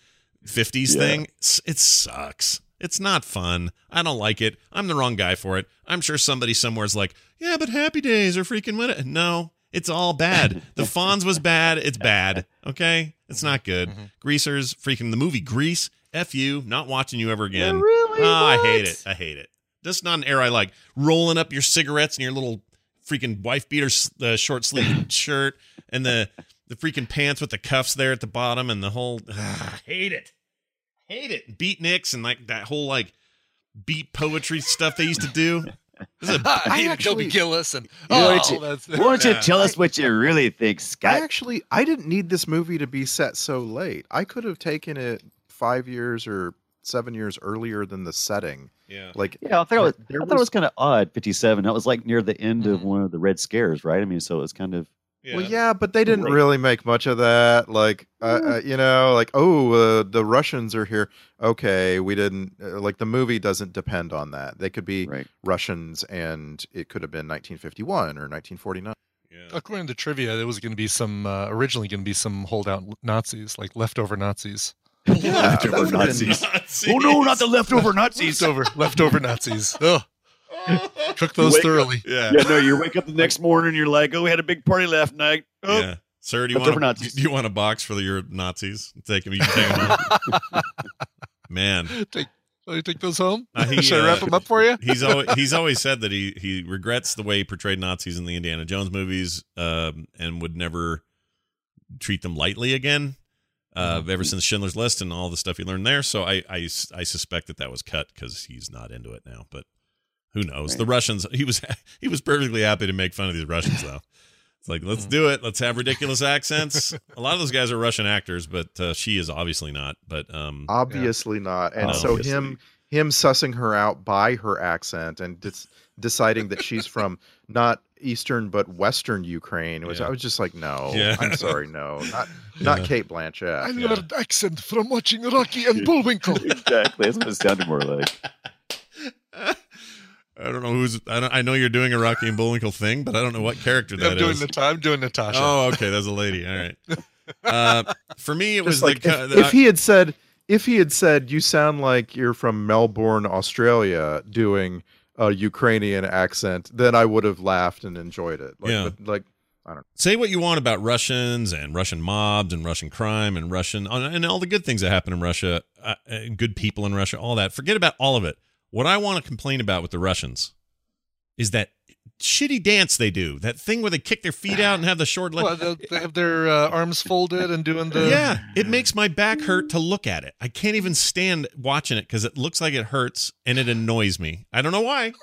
E: 50s
F: Yeah.
E: thing. It sucks. It's not fun. I don't like it. I'm the wrong guy for it. I'm sure somebody somewhere's like, yeah, but Happy Days are freaking it. No, it's all bad. The Fonz was bad. It's bad. Okay, it's not good.
G: Mhm.
E: Greasers, freaking the movie Grease. F you. Not watching you ever again.
F: really?
E: Oh, I hate it. I hate it. That's not an era I like. Rolling up your cigarettes and your little freaking wife beater uh, short sleeve shirt and the the freaking pants with the cuffs there at the bottom and the whole ah, hate it. Hate it. Beat Nicks and like that whole like beat poetry stuff they used to do. This is a-
G: I hate
H: actually-
G: Dobie Gillis and
F: You know
G: oh,
F: you-
G: that's
F: Why don't you
E: Yeah.
F: tell us what you really think, Scott?
H: I
F: Scott?
H: actually I didn't need this movie to be set so late. I could have taken it five years or seven years earlier than the setting.
E: yeah.
H: Like
F: Yeah, I thought it was, I thought it was kind of odd. Fifty-seven. That was like near the end of
G: Mhm.
F: one of the Red Scares, right? I mean, so it was kind of
E: Yeah.
H: Well, yeah, but they didn't
B: Like-
H: really make much of that. Like, uh, uh, you know, like, oh, uh, the Russians are here. Okay, we didn't. Uh, like, the movie doesn't depend on that. They could be
B: Right.
H: Russians, and it could have been 1951 or 1949.
E: Yeah.
G: According to trivia, there was going to be some uh, originally going to be some holdout Nazis, like leftover Nazis.
H: Yeah,
B: Leftover
H: that would've been-
B: Nazis.
E: Nazis.
B: Oh no, not the leftover Nazis.
G: Leftover, leftover Nazis. Ugh. Cook those
B: Wake up.
G: thoroughly.
E: Yeah.
B: Yeah, no, you wake up the next morning and you're like, oh, we had a big party last night. Oh,
E: Yeah. Sir, do you want a,
B: Nazis.
E: do you want a box for your Nazis? Take them. You can take them. Man,
G: Take, will you take those home?
E: Uh, he,
G: Should I
E: uh,
G: wrap them up for you?
E: he's always he's always said that he he regrets the way he portrayed Nazis in the Indiana Jones movies, um, and would never treat them lightly again. Uh,
G: Mm-hmm.
E: ever since Schindler's List and all the stuff he learned there, so I I, I suspect that that was cut because he's not into it now. But who knows? The Russians. He was he was perfectly happy to make fun of these Russians though. It's like let's do it. Let's have ridiculous accents. A lot of those guys are Russian actors, but uh, she is obviously not. But um,
H: Obviously not. And
E: No.
H: so
B: Obviously.
H: him him sussing her out by her accent and dis- deciding that she's from not eastern but western Ukraine was
E: Yeah.
H: I was just like, no,
E: Yeah.
H: I'm sorry, no, not
E: Yeah.
H: not Cate Blanchett.
G: I learned accent from watching Rocky and Bullwinkle.
B: exactly. That's what it sounded more like.
E: I don't know who's. I don't. I know you're doing a Rocky and Bullwinkle thing, but I don't know what character that
G: I'm doing
E: is.
G: the I'm doing Natasha.
E: oh, okay, that's a lady. All right. Uh, for me, it was
H: like
E: the,
H: if,
E: the-
H: if he had said if he had said you sound like you're from Melbourne, Australia, doing a Ukrainian accent, then I would have laughed and enjoyed it. Like,
E: Yeah.
H: but, like I don't know.
E: say what you want about Russians and Russian mobs and Russian crime and Russian and all the good things that happen in Russia, uh, uh, good people in Russia, all that. Forget about all of it. What I want to complain about with the Russians is that shitty dance they do. That thing where they kick their feet out and have the short leg.
G: Well, they, they have their uh, arms folded and doing the
E: yeah, it makes my back hurt to look at it. I can't even stand watching it because it looks like it hurts and it annoys me. I don't know why.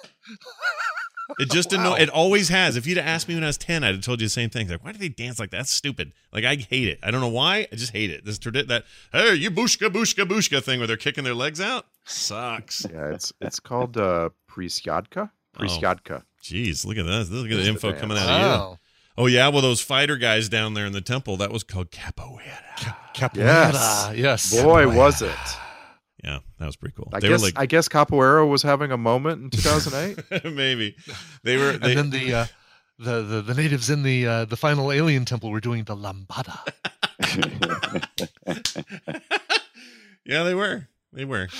E: It just anno- it always has. If you'd have asked me when I was ten, I'd have told you the same thing. Like, why do they dance like that? That's stupid. Like, I hate it. I don't know why. I just hate it. This tradi- that hey, you bushka bushka bushka thing where they're kicking their legs out sucks.
H: yeah, it's it's called uh Prisyadka. Prisyadka.
E: Jeez, look at this. Look at the
H: That's the
E: info coming out of you. Oh yeah, well those fighter guys down there in the temple that was called capoeira.
G: Capoeira.
H: Yes.
G: Yes.
H: Boy, was it.
E: Yeah, that was pretty cool.
H: I
E: they
H: guess
E: were like
H: I guess Capoeira was having a moment in 2008.
E: maybe they were. They,
G: and then the, uh, the the the natives in the uh, the final alien temple were doing the lambada.
E: yeah, they were. They were.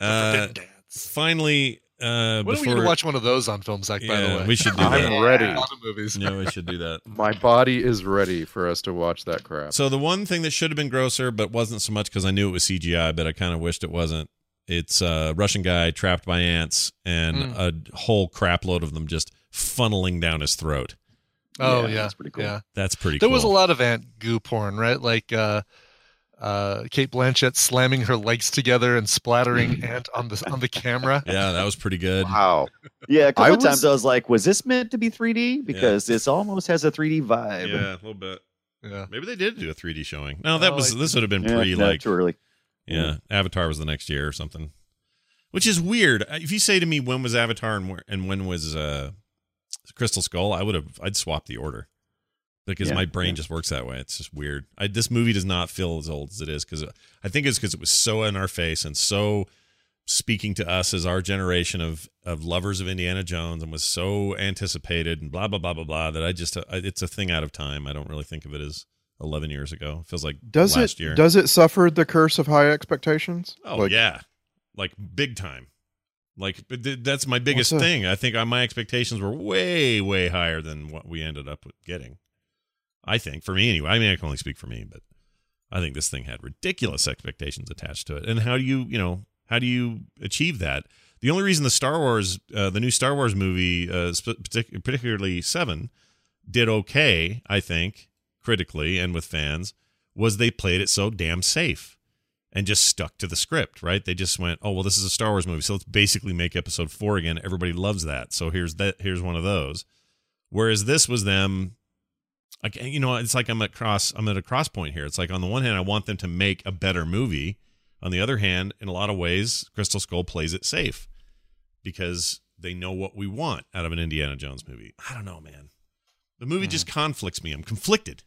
E: Uh,
G: dance.
E: finally, uh,
G: When are we
E: before
G: to watch one of those on Film Sack, by the way?
E: we should do
H: I'm
E: that.
H: ready.
G: A lot of movies.
E: Yeah, we should do that.
H: My body is ready for us to watch that crap.
E: So the one thing that should have been grosser, but wasn't so much because I knew it was CGI, but I kind of wished it wasn't. It's a Russian guy trapped by ants and
G: Mm.
E: a whole crap load of them just funneling down his throat.
G: Oh
B: Yeah,
G: yeah,
B: that's pretty cool.
G: Yeah,
E: That's pretty.
G: there
E: cool.
G: was a lot of ant goo porn, right? Like uh, uh, Cate Blanchett slamming her legs together and splattering ant on the on the camera.
E: Yeah, that was pretty good.
H: wow.
B: Yeah, a couple
H: I was-
B: times I was like, was this meant to be 3D? Because this almost has a 3D vibe.
E: Yeah, a little bit.
G: Yeah.
E: Maybe they did do a 3D showing. No, that
G: Oh,
E: was
G: I-
E: this would have been
B: Yeah,
E: pre like
B: too early.
E: Yeah, Avatar was the next year or something. Which is weird. If you say to me when was Avatar and, and when was uh, Crystal Skull, I would have I'd swap the order because
B: Yeah,
E: my brain
B: yeah.
E: just works that way. It's just weird. I, this movie does not feel as old as it is because I think it's because it was so in our face and so speaking to us as our generation of of lovers of Indiana Jones and was so anticipated and blah blah blah blah blah that I just uh, it's a thing out of time. I don't really think of it as 11 years ago. It feels like
H: Does
E: last
H: it
E: year.
H: does it suffer the curse of high expectations?
E: Oh
H: Like,
E: yeah, like big time. Like but th- that's my biggest thing. I think uh, my expectations were way way higher than what we ended up getting. I think for me anyway. I mean, I can only speak for me, but I think this thing had ridiculous expectations attached to it. And how do you, you know, how do you achieve that? The only reason the Star Wars, uh, the new Star Wars movie, uh, partic- particularly Seven, did okay, I think, critically and with fans, was they played it so damn safe and just stuck to the script, right? They just went, "Oh, well, this is a Star Wars movie, so let's basically make Episode Four again." Everybody loves that, so here's that. Here's one of those. Whereas this was them, like you know, it's like I'm at cross. I'm at a cross point here. It's like on the one hand, I want them to make a better movie. On the other hand, in a lot of ways, Crystal Skull plays it safe because they know what we want out of an Indiana Jones movie. I don't know, man. The movie just conflicts me. I'm conflicted.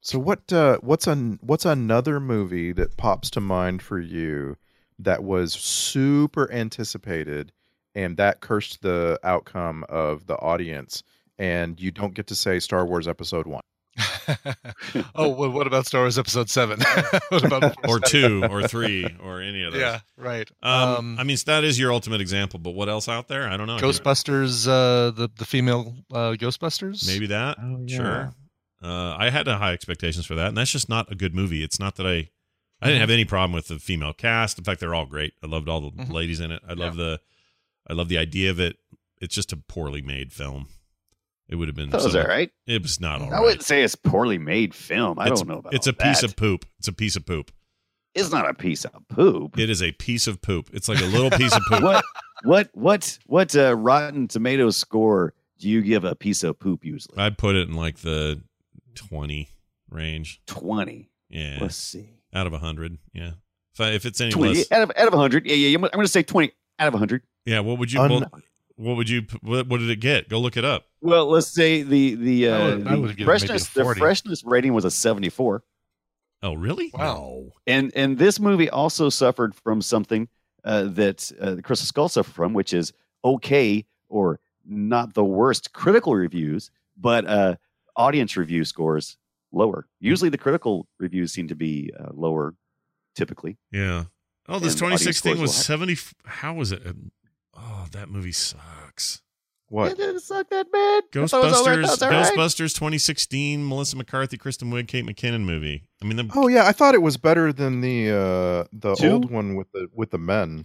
H: So what? Uh, what's an what's another movie that pops to mind for you that was super anticipated and that cursed the outcome of the audience, and you don't get to say Star Wars Episode One?
G: oh, well, what about Star Wars Episode Seven? what about
E: Or two, or three, or any of those.
G: Yeah, right.
E: Um, I mean, that is your ultimate example, but what else out there? I don't know.
G: Ghostbusters, uh, the the female uh, Ghostbusters.
E: Maybe that.
B: Oh, yeah.
E: Sure. Uh, I had high expectations for that, and that's just not a good movie. It's not that I, I didn't have any problem with the female cast. In fact, they're all great. I loved all the
G: Mhm.
E: ladies in it. I love the, I love the idea of it. It's just a poorly made film. It would have been.
F: That was
E: so-
F: all right.
E: It was not all
F: I
E: right.
F: wouldn't say it's poorly made film. I
E: It's-
F: don't know about
E: It's a
F: all
E: piece
F: that.
E: of poop. It's a piece of poop.
F: It's not a piece of poop.
E: It is a piece of poop. It's like a little piece of poop.
F: what what what what uh, Rotten Tomatoes score do you give a piece of poop usually?
E: I'd put it in like the twenty range.
F: Twenty.
E: Yeah,
F: Let's see.
E: out of hundred. Yeah, if, I, if it's any
F: Twenty
E: less,
F: out of out of hundred. Yeah, yeah. I'm gonna- I'm going to say twenty out of hundred.
E: yeah. What would you?
H: Un-
E: well, what would you? What, what did it get? Go look it up.
F: Well, let's say the the, uh,
G: would- I would
F: the
G: give it
F: freshness the freshness rating was a 74.
E: Oh, really?
G: Wow.
F: And and this movie also suffered from something uh, that uh, the Crystal Skull suffered from, which is okay or not the worst critical reviews, but uh, audience review scores lower. Usually, the critical reviews seem to be uh, lower, typically.
E: Yeah. Oh, this
F: And
E: 2016 was 70. How was it? That movie sucks.
H: What?
F: It didn't suck that bad. I thought it was all right.
E: Ghostbusters,
F: That was all right.
E: Ghostbusters 2016, Melissa McCarthy, Kristen Wiig, Kate McKinnon movie. I mean, the,
H: Oh yeah, I thought it was better than the uh the
F: Two?
H: old one with the with the men.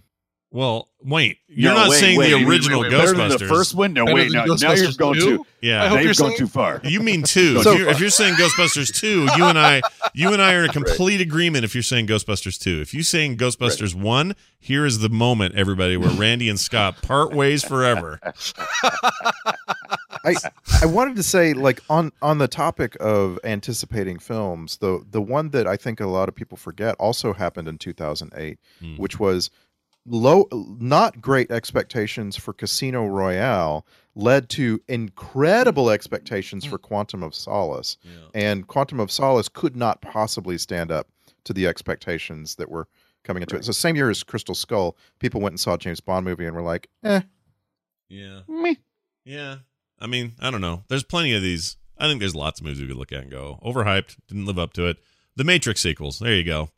E: Well, wait, you're
F: No,
E: not
F: wait,
E: saying
F: wait,
E: the
F: wait, wait,
E: original
F: wait, better than
E: Ghostbusters.
F: the first one. No,
G: Better
F: wait,
G: than
F: now, now you're going
G: 2?
F: too.
E: Yeah.
G: I hope
F: Now
G: you're
F: you've gone
G: saying-
F: too far.
E: You mean two?
H: So-
E: if, you're, if you're saying Ghostbusters two, you and I, you and I are in complete agreement. If you're saying Ghostbusters two, if you're saying Ghostbusters one, here is the moment, everybody, where Randy and Scott part ways forever.
H: I I wanted to say like on on the topic of anticipating films, the the one that I think a lot of people forget also happened in 2008,
E: Hmm.
H: which was low not great expectations for Casino Royale led to incredible expectations for Quantum of Solace. And Quantum of Solace could not possibly stand up to the expectations that were coming into it. So same year as Crystal Skull, people went and saw a James Bond movie and were like, "Eh,
E: Yeah.
F: Meh.
E: Yeah. I mean, I don't know. There's plenty of these. I think there's lots of movies we could look at and go, overhyped, didn't live up to it. The Matrix sequels. There you go.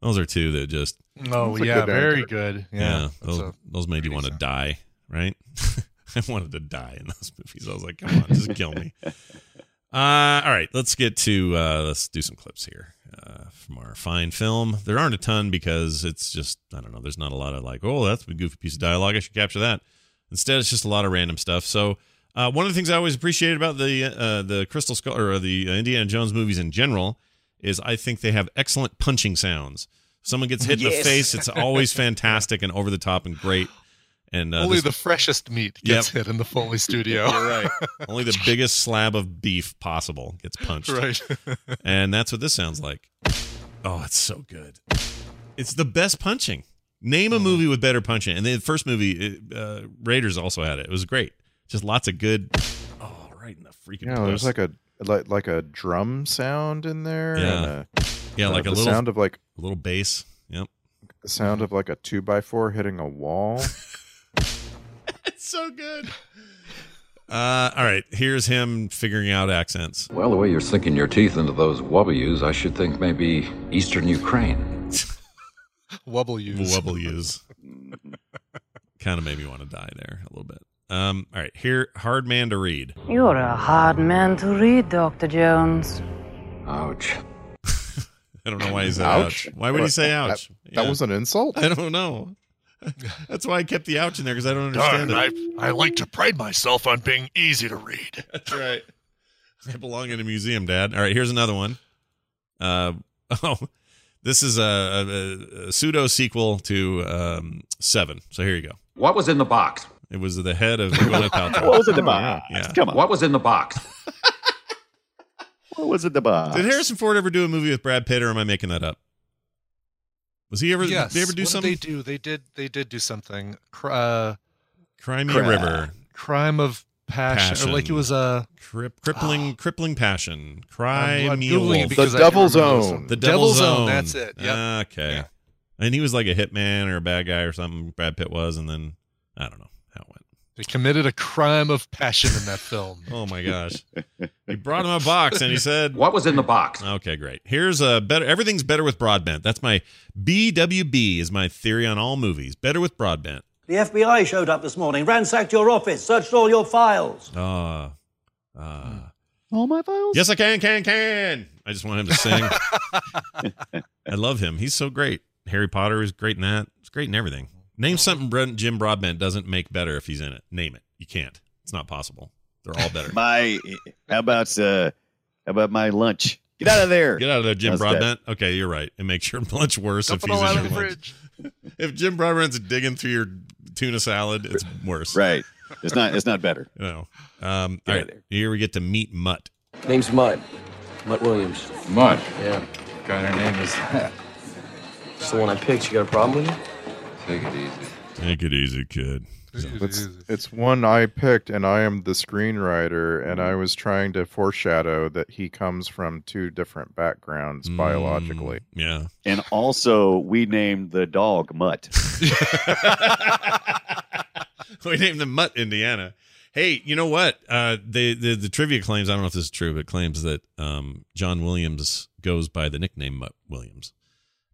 E: Those are two that just,
G: Oh
H: That's
G: yeah,
H: good
G: very
H: answer.
G: good.
E: yeah,
G: Yeah,
E: those,
G: a-
E: those made you want to die, right? I wanted to die in those movies. I was like, come on, just kill me. Uh, all right, let's get to, uh, let's do some clips here uh, from our fine film. There aren't a ton because it's just, I don't know, there's not a lot of like, oh, that's a goofy piece of dialogue. I should capture that. Instead, it's just a lot of random stuff. So, uh, one of the things I always appreciate about the uh, the Crystal Skull or the Indiana Jones movies in general is I think they have excellent punching sounds. Someone gets hit in the face, it's always fantastic and over the top and great. And uh,
G: Only
E: this-
G: the freshest meat gets hit in the Foley studio.
E: you're right. Only the biggest slab of beef possible gets punched.
G: right.
E: And that's what this sounds like. Oh, it's so good. It's the best punching. Name a
G: Mm-hmm.
E: movie with better punching. And the first movie, it, uh, Raiders also had it. It was great. Just lots of good. Oh, right in the freaking.
H: Yeah, there's like a like like a drum sound in there.
E: Yeah.
H: And a,
E: yeah,
H: uh,
E: like a
H: the
E: little
H: sound of like
E: a little bass. Yep.
H: the sound of like a two by four hitting a wall.
E: It's so good. Uh, all right, here's him figuring out accents.
A: Well, the way you're sinking your teeth into those W's, I should think maybe Eastern Ukraine.
G: Wubble use.
E: Wubble kind of made me want to die there a little bit. Um, all right, here, hard man to read.
C: You're a hard man to read, Dr. Jones.
A: Ouch.
E: I don't know why he said
H: Ouch.
E: ouch. Why would he say
H: That-
E: ouch?
H: That
E: Yeah.
H: was an insult.
E: I don't know. That's why I kept the ouch in there because I don't understand
G: Darn,
E: it.
G: I, I like to pride myself on being easy to read.
E: That's right. I belong in a museum, Dad. All right, here's another one. Uh, oh, this is a, a, a pseudo sequel to um, Seven. So here you go.
A: What was in the box?
E: It was the head of Gwyneth Paltrow.
F: What was in the box?
E: Yeah.
F: Come on.
A: What was in the box?
F: What was it the box?
E: Did Harrison Ford ever do a movie with Brad Pitt, or am I making that up? Was he ever?
G: yes.
E: Did they ever do
G: what
E: something?
G: Did they do? They did. They did do something. Cr- uh,
E: Cry Me. River.
G: crime of passion, or like it was a
E: Crip, crippling, crippling passion. Cry me
G: Googling it
E: wolf.
G: because
H: The
G: I can't
H: Devil's Own.
E: The
G: Devil's,
E: Devil's
G: Own.
E: Own.
G: That's it. Yep.
E: Okay.
G: Yeah.
E: And he was like a hitman or a bad guy or something. Brad Pitt was, and then I don't know how it went.
G: They committed a crime of passion in that film.
E: Oh my gosh! he brought him a box and he said,
A: What was in the box?
E: "Okay, great. Here's a better. Everything's better with broadbent. That's my BWB is my theory on all movies. Better with broadbent.
I: The FBI showed up this morning, ransacked your office, searched all your files.
E: Uh, uh,
B: All my files?
E: yes, I can, can, can. I just want him to sing. I love him. He's so great. Harry Potter is great in that. It's great in everything. Name something Brent- Jim Broadbent doesn't make better if he's in it. Name it. You can't. It's not possible. They're all better.
F: My, how about uh, how about my lunch? Get out of there.
E: Get out of there, Jim
F: How's that?
E: Broadbent. Okay, you're right. It makes your lunch worse
G: Dump
E: if
G: it
E: he's
G: all
E: in your
G: of the
E: lunch.
G: fridge.
E: If Jim Broadbent's digging through your tuna salad, it's worse.
F: Right. It's not. It's not better.
E: You know. Um,
F: Get
E: all
F: out
E: right.
F: of there.
E: Here we get to meet Mutt.
I: Name's Mutt. Mutt Williams.
A: Mutt?
I: Yeah.
A: What kind of name is that?
I: It's the one I picked. You got a problem with it?
A: Take it easy.
E: Take it easy, kid.
H: It's, it's one I picked, and I am the screenwriter, and I was trying to foreshadow that he comes from two different backgrounds biologically.
E: Mm, yeah.
F: And also, we named the dog Mutt.
E: we named them Mutt, Indiana. Hey, you know what? Uh, the, the the trivia claims. I don't know if this is true, but claims that um, John Williams goes by the nickname Mutt Williams,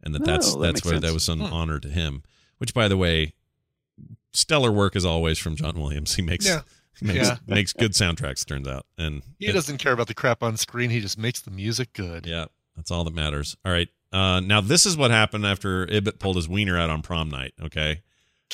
E: and that that's
F: Oh, that
E: that's
F: makes
E: why that was some
G: Hmm.
E: honor to him. Which, by the way, stellar work as always from John Williams. He makes
G: Yeah.
E: makes,
G: Yeah.
E: makes good soundtracks. Turns out, and
G: He
E: it-
G: doesn't care about the crap on screen. He just makes the music good.
E: Yeah, that's all that matters. All right. Uh, now this is what happened after Ibbott pulled his wiener out on prom night. Okay,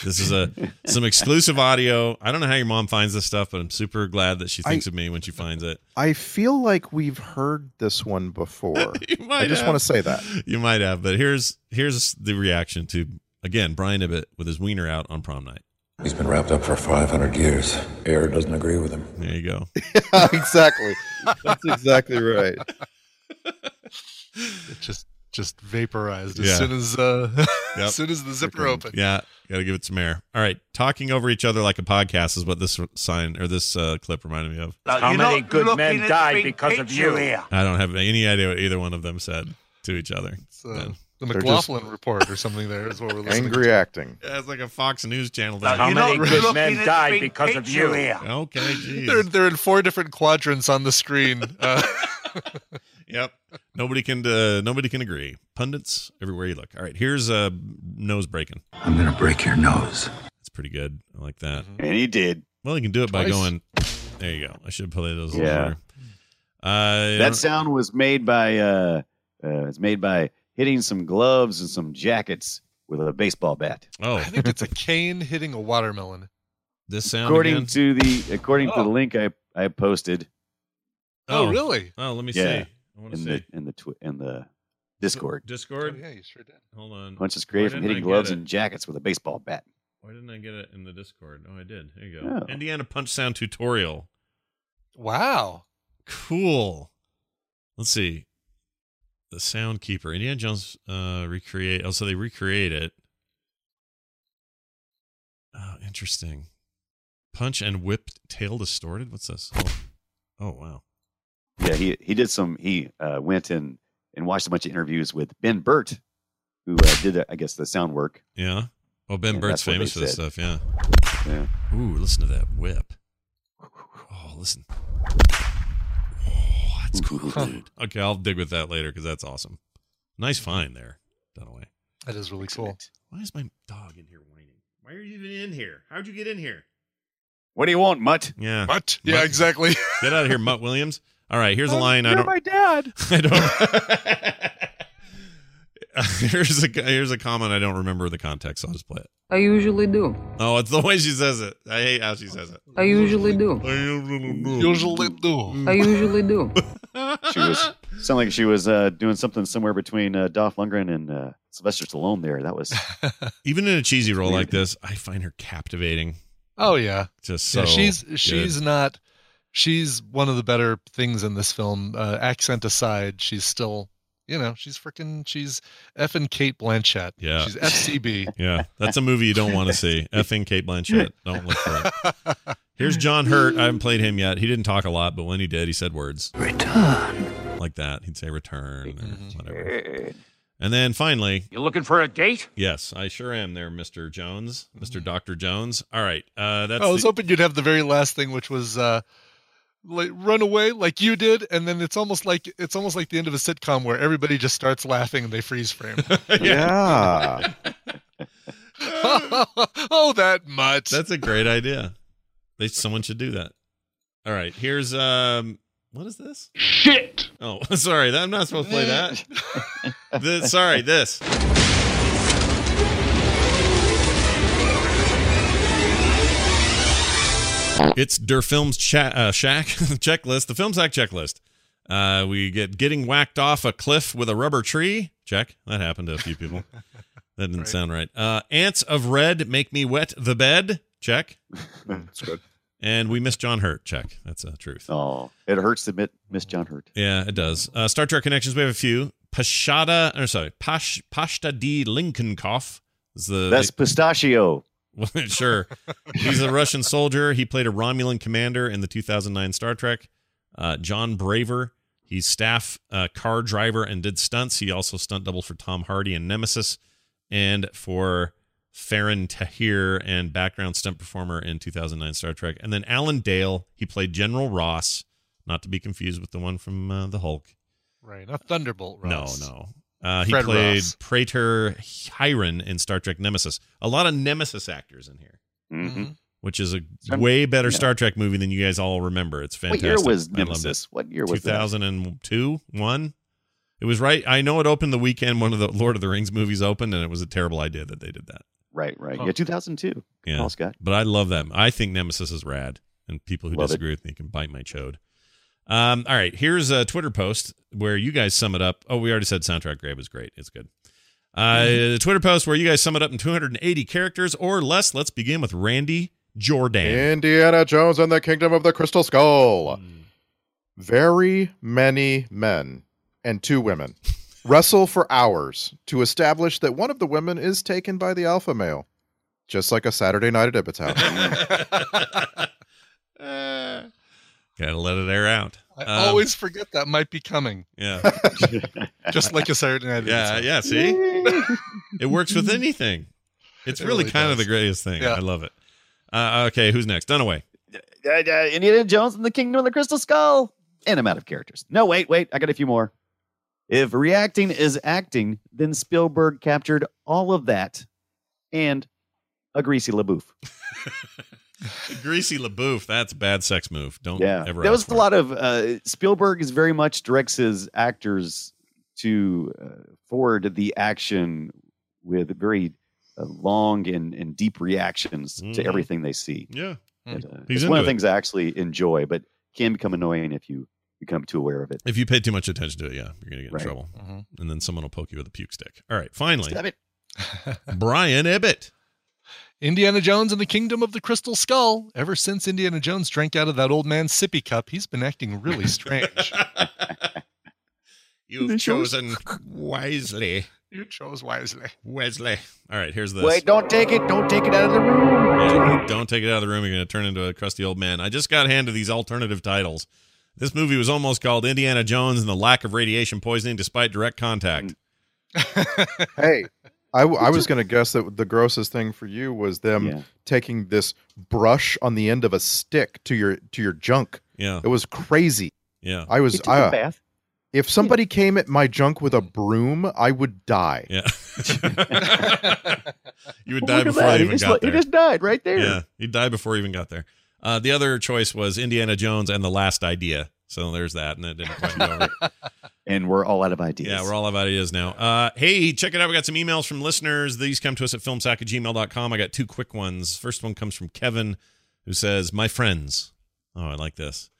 E: this is a some exclusive audio. I don't know how your mom finds this stuff, but I'm super glad that she thinks
H: I-
E: of me when she finds it.
H: I feel like we've heard this one before.
E: You might
H: I just
E: have.
H: want to say that.
E: You might have, but here's here's the reaction to again Brian Ibbott with his wiener out on prom night.
J: He's been wrapped up for 500 years. Air doesn't agree with him.
E: There you go.
H: exactly. That's exactly right.
G: It just just vaporized as
E: Yeah.
G: soon as uh,
E: Yep.
G: as soon as the zipper opened.
E: Yeah, got to give it some air. All right, talking over each other like a podcast is what this sign or this uh, clip reminded me of.
I: How many good men died because of you? Here.
E: I don't have any idea what either one of them said to each other.
G: It's,
E: Man.
G: The
H: They're
G: McLaughlin report or something. There is what we're listening to.
H: Angry
G: to.
H: acting.
E: Yeah, it's like a Fox News channel. thing.
I: How many good men died because of you? Here.
E: Okay, geez.
G: They're they're in four different quadrants on the screen. Uh,
E: Yep. Nobody can uh, nobody can agree. Pundits everywhere you look. All right, here's uh, nose breaking.
J: I'm going to break your nose.
E: It's pretty good. I like that.
F: And he did.
E: Well, you can do it by going. There you go. I should play those.
F: Yeah.
E: Yeah. Uh,
F: That sound was made by uh, uh it's made by hitting some gloves and some jackets with a baseball bat.
E: oh,
G: I think it's a cane hitting a watermelon.
E: this sound
F: According
E: again?
F: to the according to
G: Oh.
F: the link I I posted
G: oh, oh, really?
E: Oh, let me
F: Yeah.
E: see. I want to
F: in
E: see.
F: the in the twi- in the Discord.
G: Oh,
E: Discord.
G: yeah, you sure did.
E: Hold on.
F: Punches
E: Why
F: created from hitting gloves
E: it?
F: and jackets with a baseball bat.
E: Why didn't I get it in the Discord? Oh, I did. Here you go.
F: Oh.
E: Indiana Punch Sound tutorial.
G: Wow.
E: Cool. Let's see. The Sound Keeper. Indiana Jones uh recreate. Oh, so they recreate it. Oh, interesting. Punch and whipped tail distorted. What's this? Oh, oh wow.
F: Yeah, he he did some. He uh, went and and watched a bunch of interviews with Ben Burtt, who uh, did the, I guess the sound work.
E: Yeah. Oh, Ben
F: Yeah, Burtt's
E: famous for this
F: said.
E: stuff. Yeah.
F: Yeah.
E: Ooh, listen to that whip. Oh, listen. Oh, that's cool, dude. Okay, I'll dig with that later because that's awesome. Nice find there, Dunaway.
G: That is really cool.
E: Why is my dog in here whining? Why are you even in here? How'd you get in here?
F: What do you want, Mutt?
E: Yeah.
G: What? Yeah,
E: Mutt-
G: exactly.
E: Get out of here, Mutt Williams. All right, here's a oh, line I
G: You're
E: don't.
G: my dad.
E: I don't. here's a here's a comment I don't remember the context. So I'll just play it.
C: I usually do.
E: Oh, it's the way she says it. I hate how she says it.
C: I usually do.
G: I Usually do.
C: I usually do.
F: She was sounded like she was uh, doing something somewhere between uh, Dolph Lundgren and uh, Sylvester Stallone. There, that was
E: Even in a cheesy role like this, I find her captivating.
G: Oh yeah.
E: Just so
G: yeah, she's
E: good.
G: she's not she's one of the better things in this film. Uh, accent aside, she's still You know, she's freaking, she's effing Cate Blanchett.
E: Yeah.
G: She's FCB.
E: Yeah, that's a movie you don't want to see. Effing Cate Blanchett. Don't look for it. Here's John Hurt. I haven't played him yet. He didn't talk a lot, but when he did, he said words
C: Return.
E: like that. He'd say return or whatever. And then finally,
K: You looking for a date?
E: yes, I sure am there, Mr. Jones, Mr. Dr. Jones. All right. Uh, that's
G: I was
E: the-
G: hoping you'd have the very last thing, which was uh, like run away like you did, and then it's almost like it's almost like the end of a sitcom where everybody just starts laughing and they freeze frame.
H: Yeah.
G: oh, that much.
E: That's a great idea. They someone should do that. All right, here's um what is this?
K: Shit!
E: Oh, sorry, I'm not supposed to play that. this, sorry, this. It's Der Films cha- uh, Shack checklist, the Film Sack checklist. Uh, we get getting whacked off a cliff with a rubber tree. Check. That happened to a few people. That didn't sound right. Uh, ants of red make me wet the bed. Check.
H: That's good.
E: And we miss John Hurt. Check. That's a truth.
F: Oh, it hurts to Miss John Hurt.
E: Yeah, it does. Uh, Star Trek connections. We have a few. Pashada, or sorry, Pash, Pashta D. Lychnikoff is the
F: That's pistachio.
E: Well, sure. He's a Russian soldier. He played a Romulan commander in the 2009 Star Trek. Uh, John Braver. He's staff uh, car driver and did stunts. He also stunt doubled for Tom Hardy in Nemesis and for Faran Tahir and background stunt performer in 2009 Star Trek. And then Alan Dale. He played General Ross, not to be confused with the one from uh, The Hulk.
G: right. Not Thunderbolt. Ross.
E: No, no. Uh, he
G: Fred
E: played
G: Ross.
E: Praetor Hiren in Star Trek Nemesis. A lot of Nemesis actors in here,
F: Mm-hmm.
E: which is a way better
F: yeah.
E: Star Trek movie than you guys all remember. It's fantastic.
F: What
E: fantastic.
F: year was Nemesis? What year was
E: 2002, one. It was right. I know it opened the weekend one of the Lord of the Rings movies opened, and it was a terrible idea that they did that.
F: Right, right.
G: Oh.
F: Yeah, 2002.
E: Yeah,
F: Paul Scott.
E: but I love them. I think Nemesis is rad, and people who
F: Love it.
E: disagree with me can bite my chode. Um, all right, here's a Twitter post where you guys sum it up. Oh, we already said soundtrack grave is great. It's good. Uh, the Twitter post where you guys sum it up in 280 characters or less. Let's begin with Randy Jordan.
H: Indiana Jones and the Kingdom of the Crystal Skull.
E: Hmm.
H: Very many men and two women wrestle for hours to establish that one of the women is taken by the alpha male, just like a Saturday night at Ibbottown.
E: Uh, gotta let it air out.
G: I
E: Um,
G: always forget that might be coming.
E: Yeah,
G: Just like a Saturday Night.
E: yeah,
G: Live.
E: yeah. See, it works with anything. It's
G: It
E: really,
G: really
E: kind of the greatest thing.
G: Yeah.
E: I love it. Uh, okay, who's next? Dunaway.
F: Uh, uh, Indiana Jones and the Kingdom of the Crystal Skull. And I'm out of characters. No, wait, wait. I got a few more. If reacting is acting, then Spielberg captured all of that and a greasy LaBeouf.
E: Greasy LaBeouf. That's a bad sex move. Don't
F: Yeah,
E: ever.
F: there was a
E: for it.
F: lot of uh, Spielberg is very much directs his actors to uh, forward the action with very uh, long and, and deep reactions to
E: Mhm.
F: everything they see.
E: Yeah.
F: And, uh,
E: He's
F: it's one of the
E: it.
F: things I actually enjoy, but can become annoying if you become too aware of it.
E: If you pay too much attention to it, yeah, you're gonna get in
F: Right.
E: trouble,
G: Mhm.
E: and then someone will poke you with a puke stick. All right, finally,
F: Stop it.
E: Brian Ibbott.
G: Indiana Jones and the Kingdom of the Crystal Skull. Ever since Indiana Jones drank out of that old man's sippy cup, he's been acting really strange.
E: You've chosen wisely,
G: you chose wisely.
E: Wesley. All right, here's this.
F: Wait, don't take it. Don't take it out of the room.
E: Yeah, don't take it out of the room. You're going to turn into a crusty old man. I just got handed these alternative titles. This movie was almost called Indiana Jones and the Lack of Radiation Poisoning Despite Direct Contact.
H: hey, I, w- I was going to guess that the grossest thing for you was them
F: Yeah.
H: taking this brush on the end of a stick to your to your junk.
E: Yeah,
H: It was crazy.
E: yeah,
H: I was
F: He took a
H: I,
F: bath.
H: if somebody came at my junk with a broom, I would die.
E: yeah. you would
F: Well,
E: die before
F: that.
E: they
F: He
E: even
F: just,
E: got there.
F: he just died right there.
E: Yeah, he died before he even got there. Uh, the other choice was Indiana Jones and the Last Idea. So there's that, and that didn't quite go over.
F: And we're all out of ideas.
E: Yeah, we're all out of ideas now. Uh, hey, check it out. We got some emails from listeners. These come to us at filmsack at gmail.com. I got two quick ones. First one comes from Kevin, who says, My friends. Oh, I like this.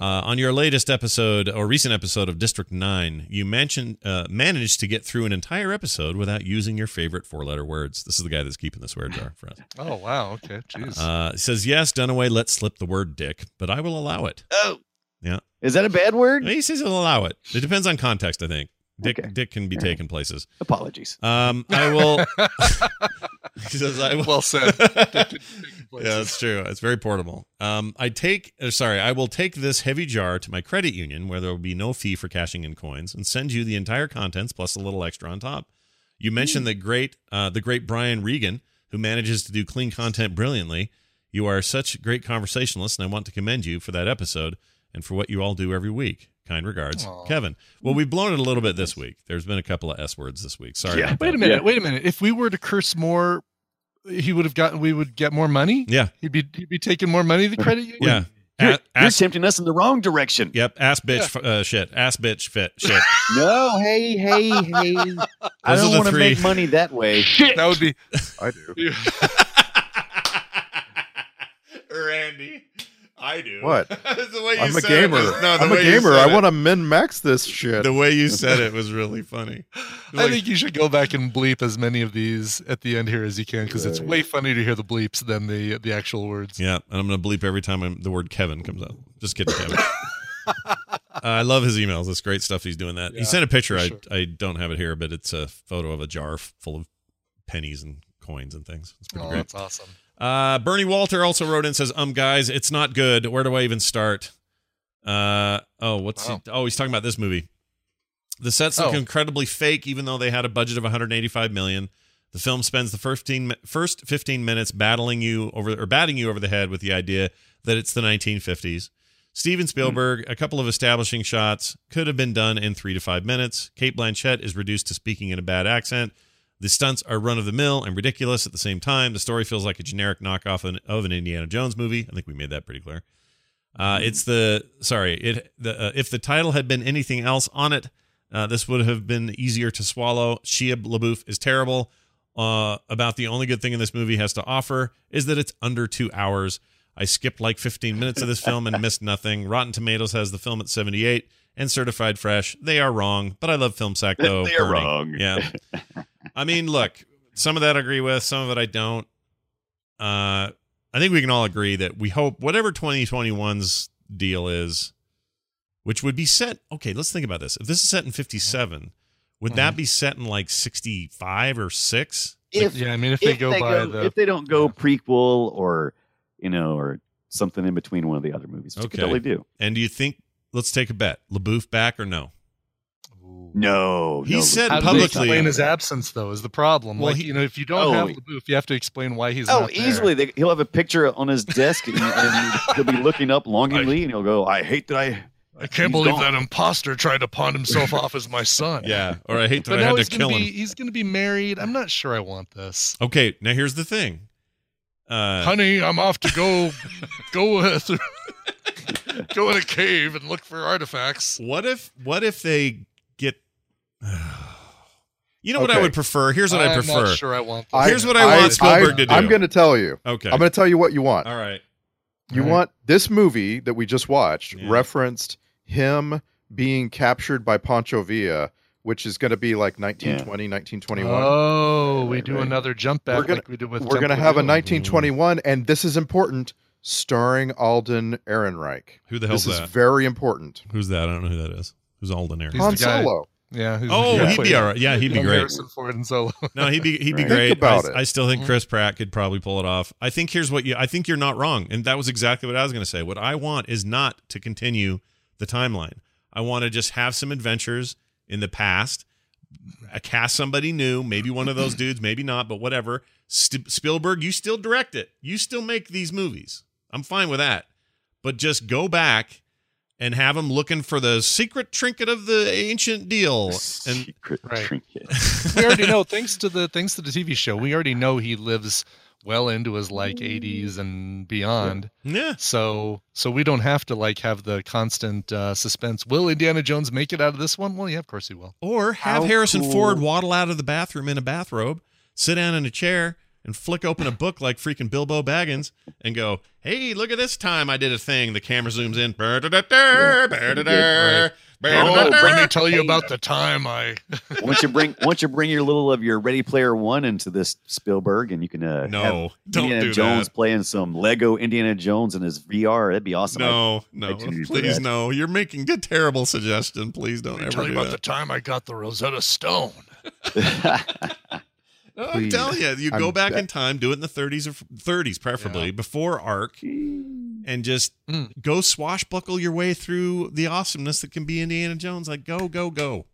E: Uh, on your latest episode or recent episode of District 9, you mentioned uh, managed to get through an entire episode without using your favorite four letter words. This is the guy that's keeping the swear jar for us.
G: Oh wow. Okay. Jeez.
E: Uh, says, Yes, Dunaway let slip the word dick, but I will allow it.
F: Oh.
E: Yeah.
F: Is that a bad word?
E: He says he'll allow it. It depends on context, I think. Dick
F: Okay.
E: Dick can be taken places.
F: Apologies.
E: Um, I will. he says, "I will."
G: Well said.
E: yeah, that's true. It's very portable. Um, I take, uh, sorry, I will take this heavy jar to my credit union where there will be no fee for cashing in coins and send you the entire contents plus a little extra on top. You mentioned the great, uh, the great Brian Regan, who manages to do clean content brilliantly. You are such great conversationalists, and I want to commend you for that episode and for what you all do every week. Kind regards,
G: Aw.
E: Kevin. Well, we've blown it a little bit this week. There's been a couple of S words this week. Sorry.
F: Yeah.
G: Wait a minute.
F: Yeah.
G: Wait a minute. If we were to curse more, he would have gotten. We would get more money.
E: Yeah.
G: He'd be he'd be taking more money. The credit union.
E: Yeah.
F: You're,
E: A-
F: you're tempting us in the wrong direction.
E: Yep, ass bitch, f uh, shit, ass bitch, fit, shit.
F: No, hey, hey, hey. I don't want to make money that way. Shit.
G: That would be.
H: I do.
E: Randy, I do.
H: What?
E: the way you
H: I'm a gamer.
E: It was, no, the
H: I'm a
E: way you
H: gamer. I want to min max this shit.
E: The way you said it was really funny.
G: I think you should go back and bleep as many of these at the end here as you can because it's way funnier to hear the bleeps than the the actual words.
E: Yeah, and I'm gonna bleep every time I'm, the word Kevin comes up. Just kidding, Kevin. uh, I love his emails. It's great stuff. He's doing that. he sent a picture.
G: for
E: I. I don't have it here, but it's a photo of a jar full of pennies and coins and things. It's pretty
G: Oh,
E: great.
G: that's awesome.
E: Uh, Bernie Walter also wrote in says, "Um, guys, it's not good. Where do I even start?" Uh, oh, what's
G: Wow.
E: he? Oh, he's talking about this movie. The sets look
G: Oh.
E: incredibly fake, even though they had a budget of 185 million. The film spends the first 15, first 15 minutes battling you over or batting you over the head with the idea that it's the 1950s. Steven Spielberg, a couple of establishing shots could have been done in three to five minutes. Cate Blanchett is reduced to speaking in a bad accent. The stunts are run of the mill and ridiculous at the same time. The story feels like a generic knockoff of an Indiana Jones movie. I think we made that pretty clear. Uh, it's the sorry. It the uh, if the title had been anything else on it, uh, this would have been easier to swallow. Shia LaBeouf is terrible. Uh, about the only good thing in this movie has to offer is that it's under two hours. I skipped like 15 minutes of this film and missed nothing. Rotten Tomatoes has the film at 78 and certified fresh. They are wrong, but I love Film Sack though.
F: They are
E: Bernie.
F: wrong.
E: Yeah. I mean, look, some of that I agree with, some of it I don't. Uh, I think we can all agree that we hope whatever 2021's deal is, which would be set. Okay, let's think about this. If this is set in 57, would that be set in like 65 or 6?
F: If,
G: yeah, I mean, if they
F: if
G: go
F: they
G: by
F: go,
G: the
F: if they don't go prequel or you know or something in between one of the other movies, which you could
E: Okay.
F: totally do.
E: And do you think, let's take a bet, LaBeouf back or no?
F: No,
E: He
F: no,
E: said
G: How
E: publicly-
G: explain his absence though is the problem.
E: Well,
G: like
E: he-
G: you know, if you don't
F: Oh,
G: have
F: he-
G: LaBeouf, you have to explain why he's
F: Oh,
G: not there.
F: easily. They, he'll have a picture on his desk, and, and he'll be looking up longingly, and he'll go, "I hate that I."
G: I can't believe
F: gone.
G: that imposter tried to pawn himself off as my son.
E: Yeah. Or I hate that
G: But
E: I
G: now
E: had to
G: he's
E: kill
G: gonna
E: him.
G: be he's gonna be married. I'm not sure I want this.
E: Okay, now here's the thing. Uh,
G: Honey, I'm off to go go uh, through, go in a cave and look for artifacts.
E: What if what if they get You know what I would prefer? Here's what I
G: I'm
E: prefer.
G: not sure I want this.
H: I-
E: Here's what I want Spielberg to do.
H: I'm going to tell you.
E: Okay.
H: I'm going to tell you what you want.
E: All right.
H: You
G: All right.
H: want this movie that we just watched
E: Yeah.
H: referenced him being captured by Pancho Villa, which is going to be like 1920, 1921.
G: Oh, we do
F: right.
G: another jump back
H: We're gonna-
G: like we did with.
H: We're going to
G: Temple
H: have a
G: Doom.
H: 1921, and this is important, starring Alden Ehrenreich.
E: Who the hell's
H: This is
E: that?
H: very important.
E: Who's that? I don't know who that is. Who's Alden Aaron?
G: He's
H: Han
G: the guy-
H: Solo.
G: Yeah. who's-
E: Oh,
G: yeah,
E: he'd be all right. Yeah, he'd be
G: young
E: great.
G: Harrison Ford and Solo.
E: No, he'd be he'd be
F: Right.
E: great.
H: Think about
E: I,
H: it.
E: I still think Chris Pratt could probably pull it off. I think here's what you I think you're not wrong. And that was exactly what I was going to say. What I want is not to continue the timeline. I want to just have some adventures in the past. uh, Cast somebody new, maybe one of those dudes, maybe not, but whatever. St- Spielberg, you still direct it. You still make these movies. I'm fine with that. But just go back and have them looking for the secret trinket of the ancient deal. And
F: Secret
G: Right.
F: trinket.
G: we already know thanks to the thanks to the TV show. We already know he lives well into his like 80s and beyond.
E: yeah,
G: So so we don't have to like have the constant uh, suspense. Will Indiana Jones make it out of this one? Well, yeah, of course he will.
E: Or have
F: How
E: Harrison
F: cool.
E: Ford waddle out of the bathroom in a bathrobe, sit down in a chair, and flick open a book like freaking Bilbo Baggins and go, "Hey, look at this time I did a thing." The camera zooms in. "Brr-da-da-da.
F: Oh,
G: let me tell you about the time I.
F: once you bring once you bring your little of your Ready Player One into this Spielberg, and you can uh,
E: No,
F: have
E: don't
F: Indiana
E: do
F: Jones
E: that.
F: playing some Lego Indiana Jones in his VR. That'd be awesome.
E: No, no,
F: I tuned
E: please no. You're making a terrible suggestion. Please don't
G: Let me
E: ever
G: tell you
E: do
G: about the time I got the Rosetta Stone.
E: No, I'm telling you, you go
H: I'm
E: back
H: be-
E: in time, do it in the 30s or 30s, preferably before Ark, and just
G: Mm.
E: go swashbuckle your way through the awesomeness that can be Indiana Jones. Like, go, go, go.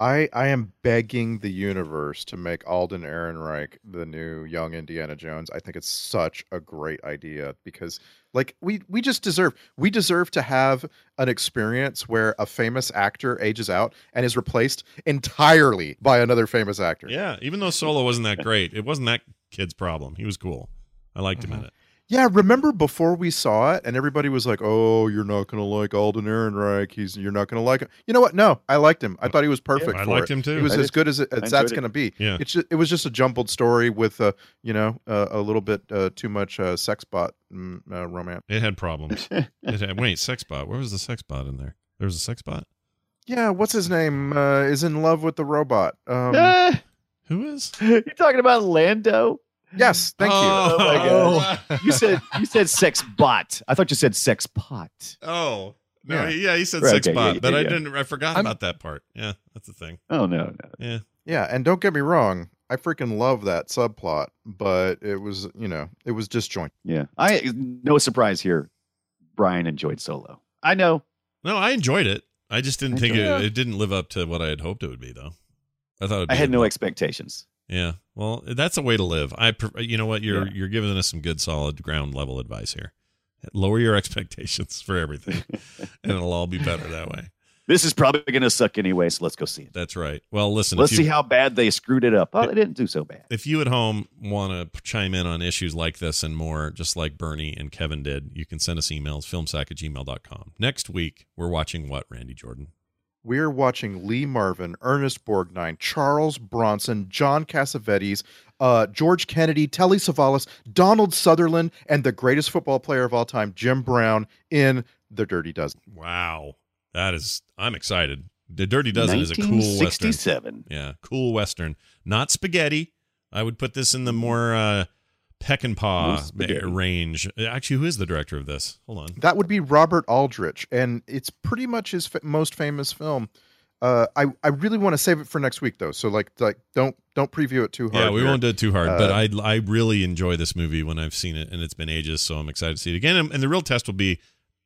H: I, I am begging the universe to make Alden Ehrenreich the new young Indiana Jones. I think it's such a great idea because like we we just deserve we deserve to have an experience where a famous actor ages out and is replaced entirely by another famous actor.
E: Yeah, even though Solo wasn't that great, it wasn't that kid's problem. He was cool. I liked him in mm-hmm. it.
H: Yeah, remember before we saw it and everybody was like, "Oh, you're not going to like Alden Ehrenreich. He's you're not going to like him." You know what? No, I liked him. I thought he was perfect
E: I
H: for
E: liked
H: it.
E: him too.
H: He was
F: I
H: as
F: did.
H: good as, it, as that's
F: it.
H: going to be.
E: Yeah.
H: It's just, it was just a jumbled story with uh, you know, uh, a little bit uh, too much uh, sex bot mm, uh, romance.
E: It had problems. it had, wait, sex bot. Where was the sex bot in there? There was a sex bot.
H: Yeah, what's his name? Uh, is in love with the robot. Um,
E: Who is?
F: you talking about Lando?
H: Yes, thank
E: oh,
F: Oh my
E: God.
F: You said you said sex bot. I thought you said sex pot.
E: Oh. No,
H: Yeah.
E: yeah, he said
F: Right,
E: sex
F: okay,
E: bot,
F: yeah,
E: but
F: yeah,
E: I didn't. I forgot
G: I'm-
E: about that part. Yeah, that's the thing.
F: Oh no, no.
E: Yeah.
H: Yeah, and don't get me wrong, I freaking love that subplot, but it was you know it was disjoint.
F: Yeah, I no surprise here. Brian enjoyed Solo. I know.
E: no, I enjoyed it. I just didn't
F: I
E: think it, it didn't live up to what I had hoped it would be, though. I thought it'd
F: I had no expectations.
E: Yeah, well, that's a way to live. I, you know what, you're
F: Yeah.
E: you're giving us some good, solid ground level advice here. Lower your expectations for everything, and it'll all be better that way.
F: This is probably going to suck anyway, so let's go see it.
E: That's right. Well, listen,
F: Let's
E: you,
F: see how bad they screwed it up. Oh, they didn't do so bad.
E: if you at home want to chime in on issues like this and more, just like Bernie and Kevin did, you can send us emails, filmsack at gmail.com. Next week, we're watching what, Randy Jordan?
H: We're watching Lee Marvin, Ernest Borgnine, Charles Bronson, John Cassavetes, uh, George Kennedy, Telly Savalas, Donald Sutherland, and the greatest football player of all time, Jim Brown, in The Dirty Dozen.
E: Wow. That is, I'm excited. The Dirty Dozen is a cool Western. Yeah, cool Western. Not spaghetti. I would put this in the more uh, Peckinpah
F: spaghetti.
E: range. Actually, who is the director of this? Hold on.
H: That would be Robert Aldrich, and it's pretty much his fa- most famous film. Uh, I I really want to save it for next week though, so like like don't don't preview it too hard.
E: Yeah, we
H: here.
E: won't do it too hard, but
H: Uh,
E: I I really enjoy this movie when I've seen it, and it's been ages, so I'm excited to see it again. And, and the real test will be,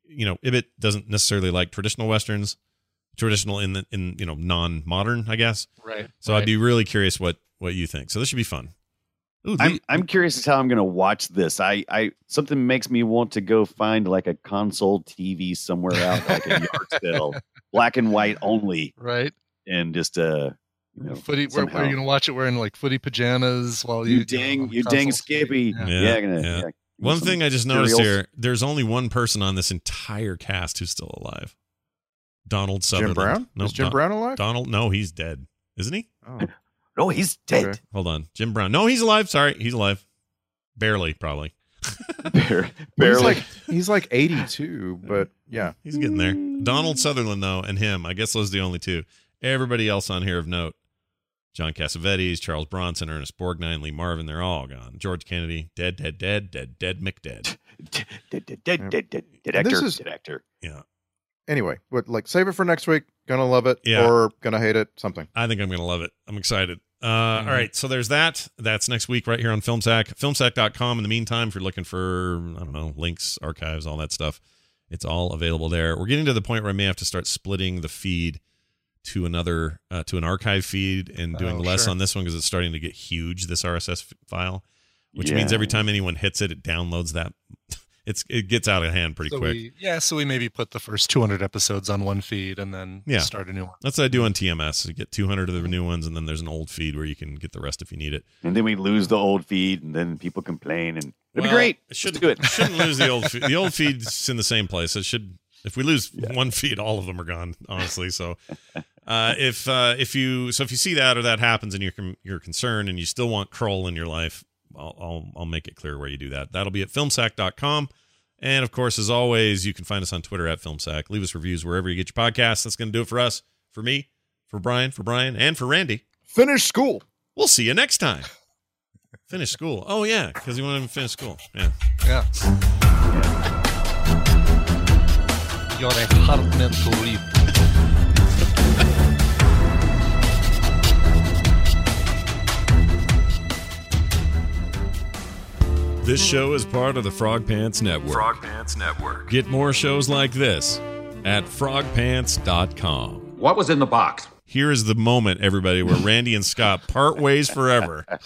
E: you know, Ibbott doesn't necessarily like traditional westerns, traditional in the in you know non modern, I guess.
G: Right.
E: So I'd be really curious what what you think. So this should be fun. Ooh,
F: I'm I'm curious as how I'm going to watch this. I I something makes me want to go find like a console TV somewhere out, like a yard sale, black and white only,
G: Right.
F: and just uh, you know,
G: Footy. Where, where are you gonna watch it wearing like footy pajamas while you?
F: you dang,
G: know,
F: you dang
G: console
F: Skippy.
G: TV?
F: Yeah,
E: Yeah,
F: gonna-
E: yeah.
F: yeah.
E: One thing I just noticed
F: cereals.
E: here: there's only one person on this entire cast who's still alive. Donald
H: Jim Brown.
E: No,
H: is Jim
E: Don-
H: Brown alive?
E: Donald. No, he's dead, isn't he?
H: Oh.
F: No, he's dead.
H: Okay.
E: Hold on, Jim Brown. No, he's alive. Sorry, he's alive. Barely, probably.
F: Bare- barely.
H: He's like he's like 82, but yeah.
E: He's getting there. Donald Sutherland, though, and him. I guess those are the only two. Everybody else on here of note: John Cassavetes, Charles Bronson, Ernest Borgnine, Lee Marvin. They're all gone. George Kennedy, dead, dead, dead, dead, dead, McDead.
F: dead, dead, dead, dead, dead, dead, dead actor,
H: is-
F: dead actor.
E: Yeah,
H: Anyway, what like save it for next week. Gonna love it
E: Yeah.
H: or gonna hate it. Something.
E: I think I'm going to love it. I'm excited. Uh,
G: Mhm.
E: All right, so there's that. That's next week right here on FilmSack. FilmSack.com. In the meantime, if you're looking for, I don't know, links, archives, all that stuff, it's all available there. We're getting to the point where I may have to start splitting the feed to another, uh, to an archive feed and doing
G: Oh,
E: less
G: sure.
E: on this one because it's starting to get huge, this RSS file, which means every time anyone hits it, it downloads that. It's It gets out of hand pretty
G: So
E: quick.
G: we, yeah, so we maybe put the first 200 episodes on one feed and then
E: Yeah.
G: start a new one.
E: That's what I do on TMS. You get 200 of the new ones, and then there's an old feed where you can get the rest if you need it.
F: And then we lose the old feed, and then people complain, and it'd be great.
E: It shouldn't
F: do it.
E: shouldn't lose the old feed. The old feed's in the same place. It should. If we lose one feed, all of them are gone. Honestly, so uh, if uh, if you so if you see that or that happens and you're con- you're concerned and you still want Kroll in your life, I'll, I'll I'll make it clear where you do that. That'll be at filmsack.com. And of course, as always, you can find us on Twitter at FilmSack. Leave us reviews wherever you get your podcasts. That's going to do it for us, for me, for Brian, for Brian, and for Randy.
H: Finish school.
E: We'll see you next time. Finish school. Oh, yeah, because you want to finish school. Yeah.
G: Yeah. You're a hard man to read.
E: This show is part of the Frog Pants Network.
D: Frog Pants Network.
E: Get more shows like this at frogpants.com.
A: What was in the box?
E: Here is the moment, everybody, where Randy and Scott part ways forever.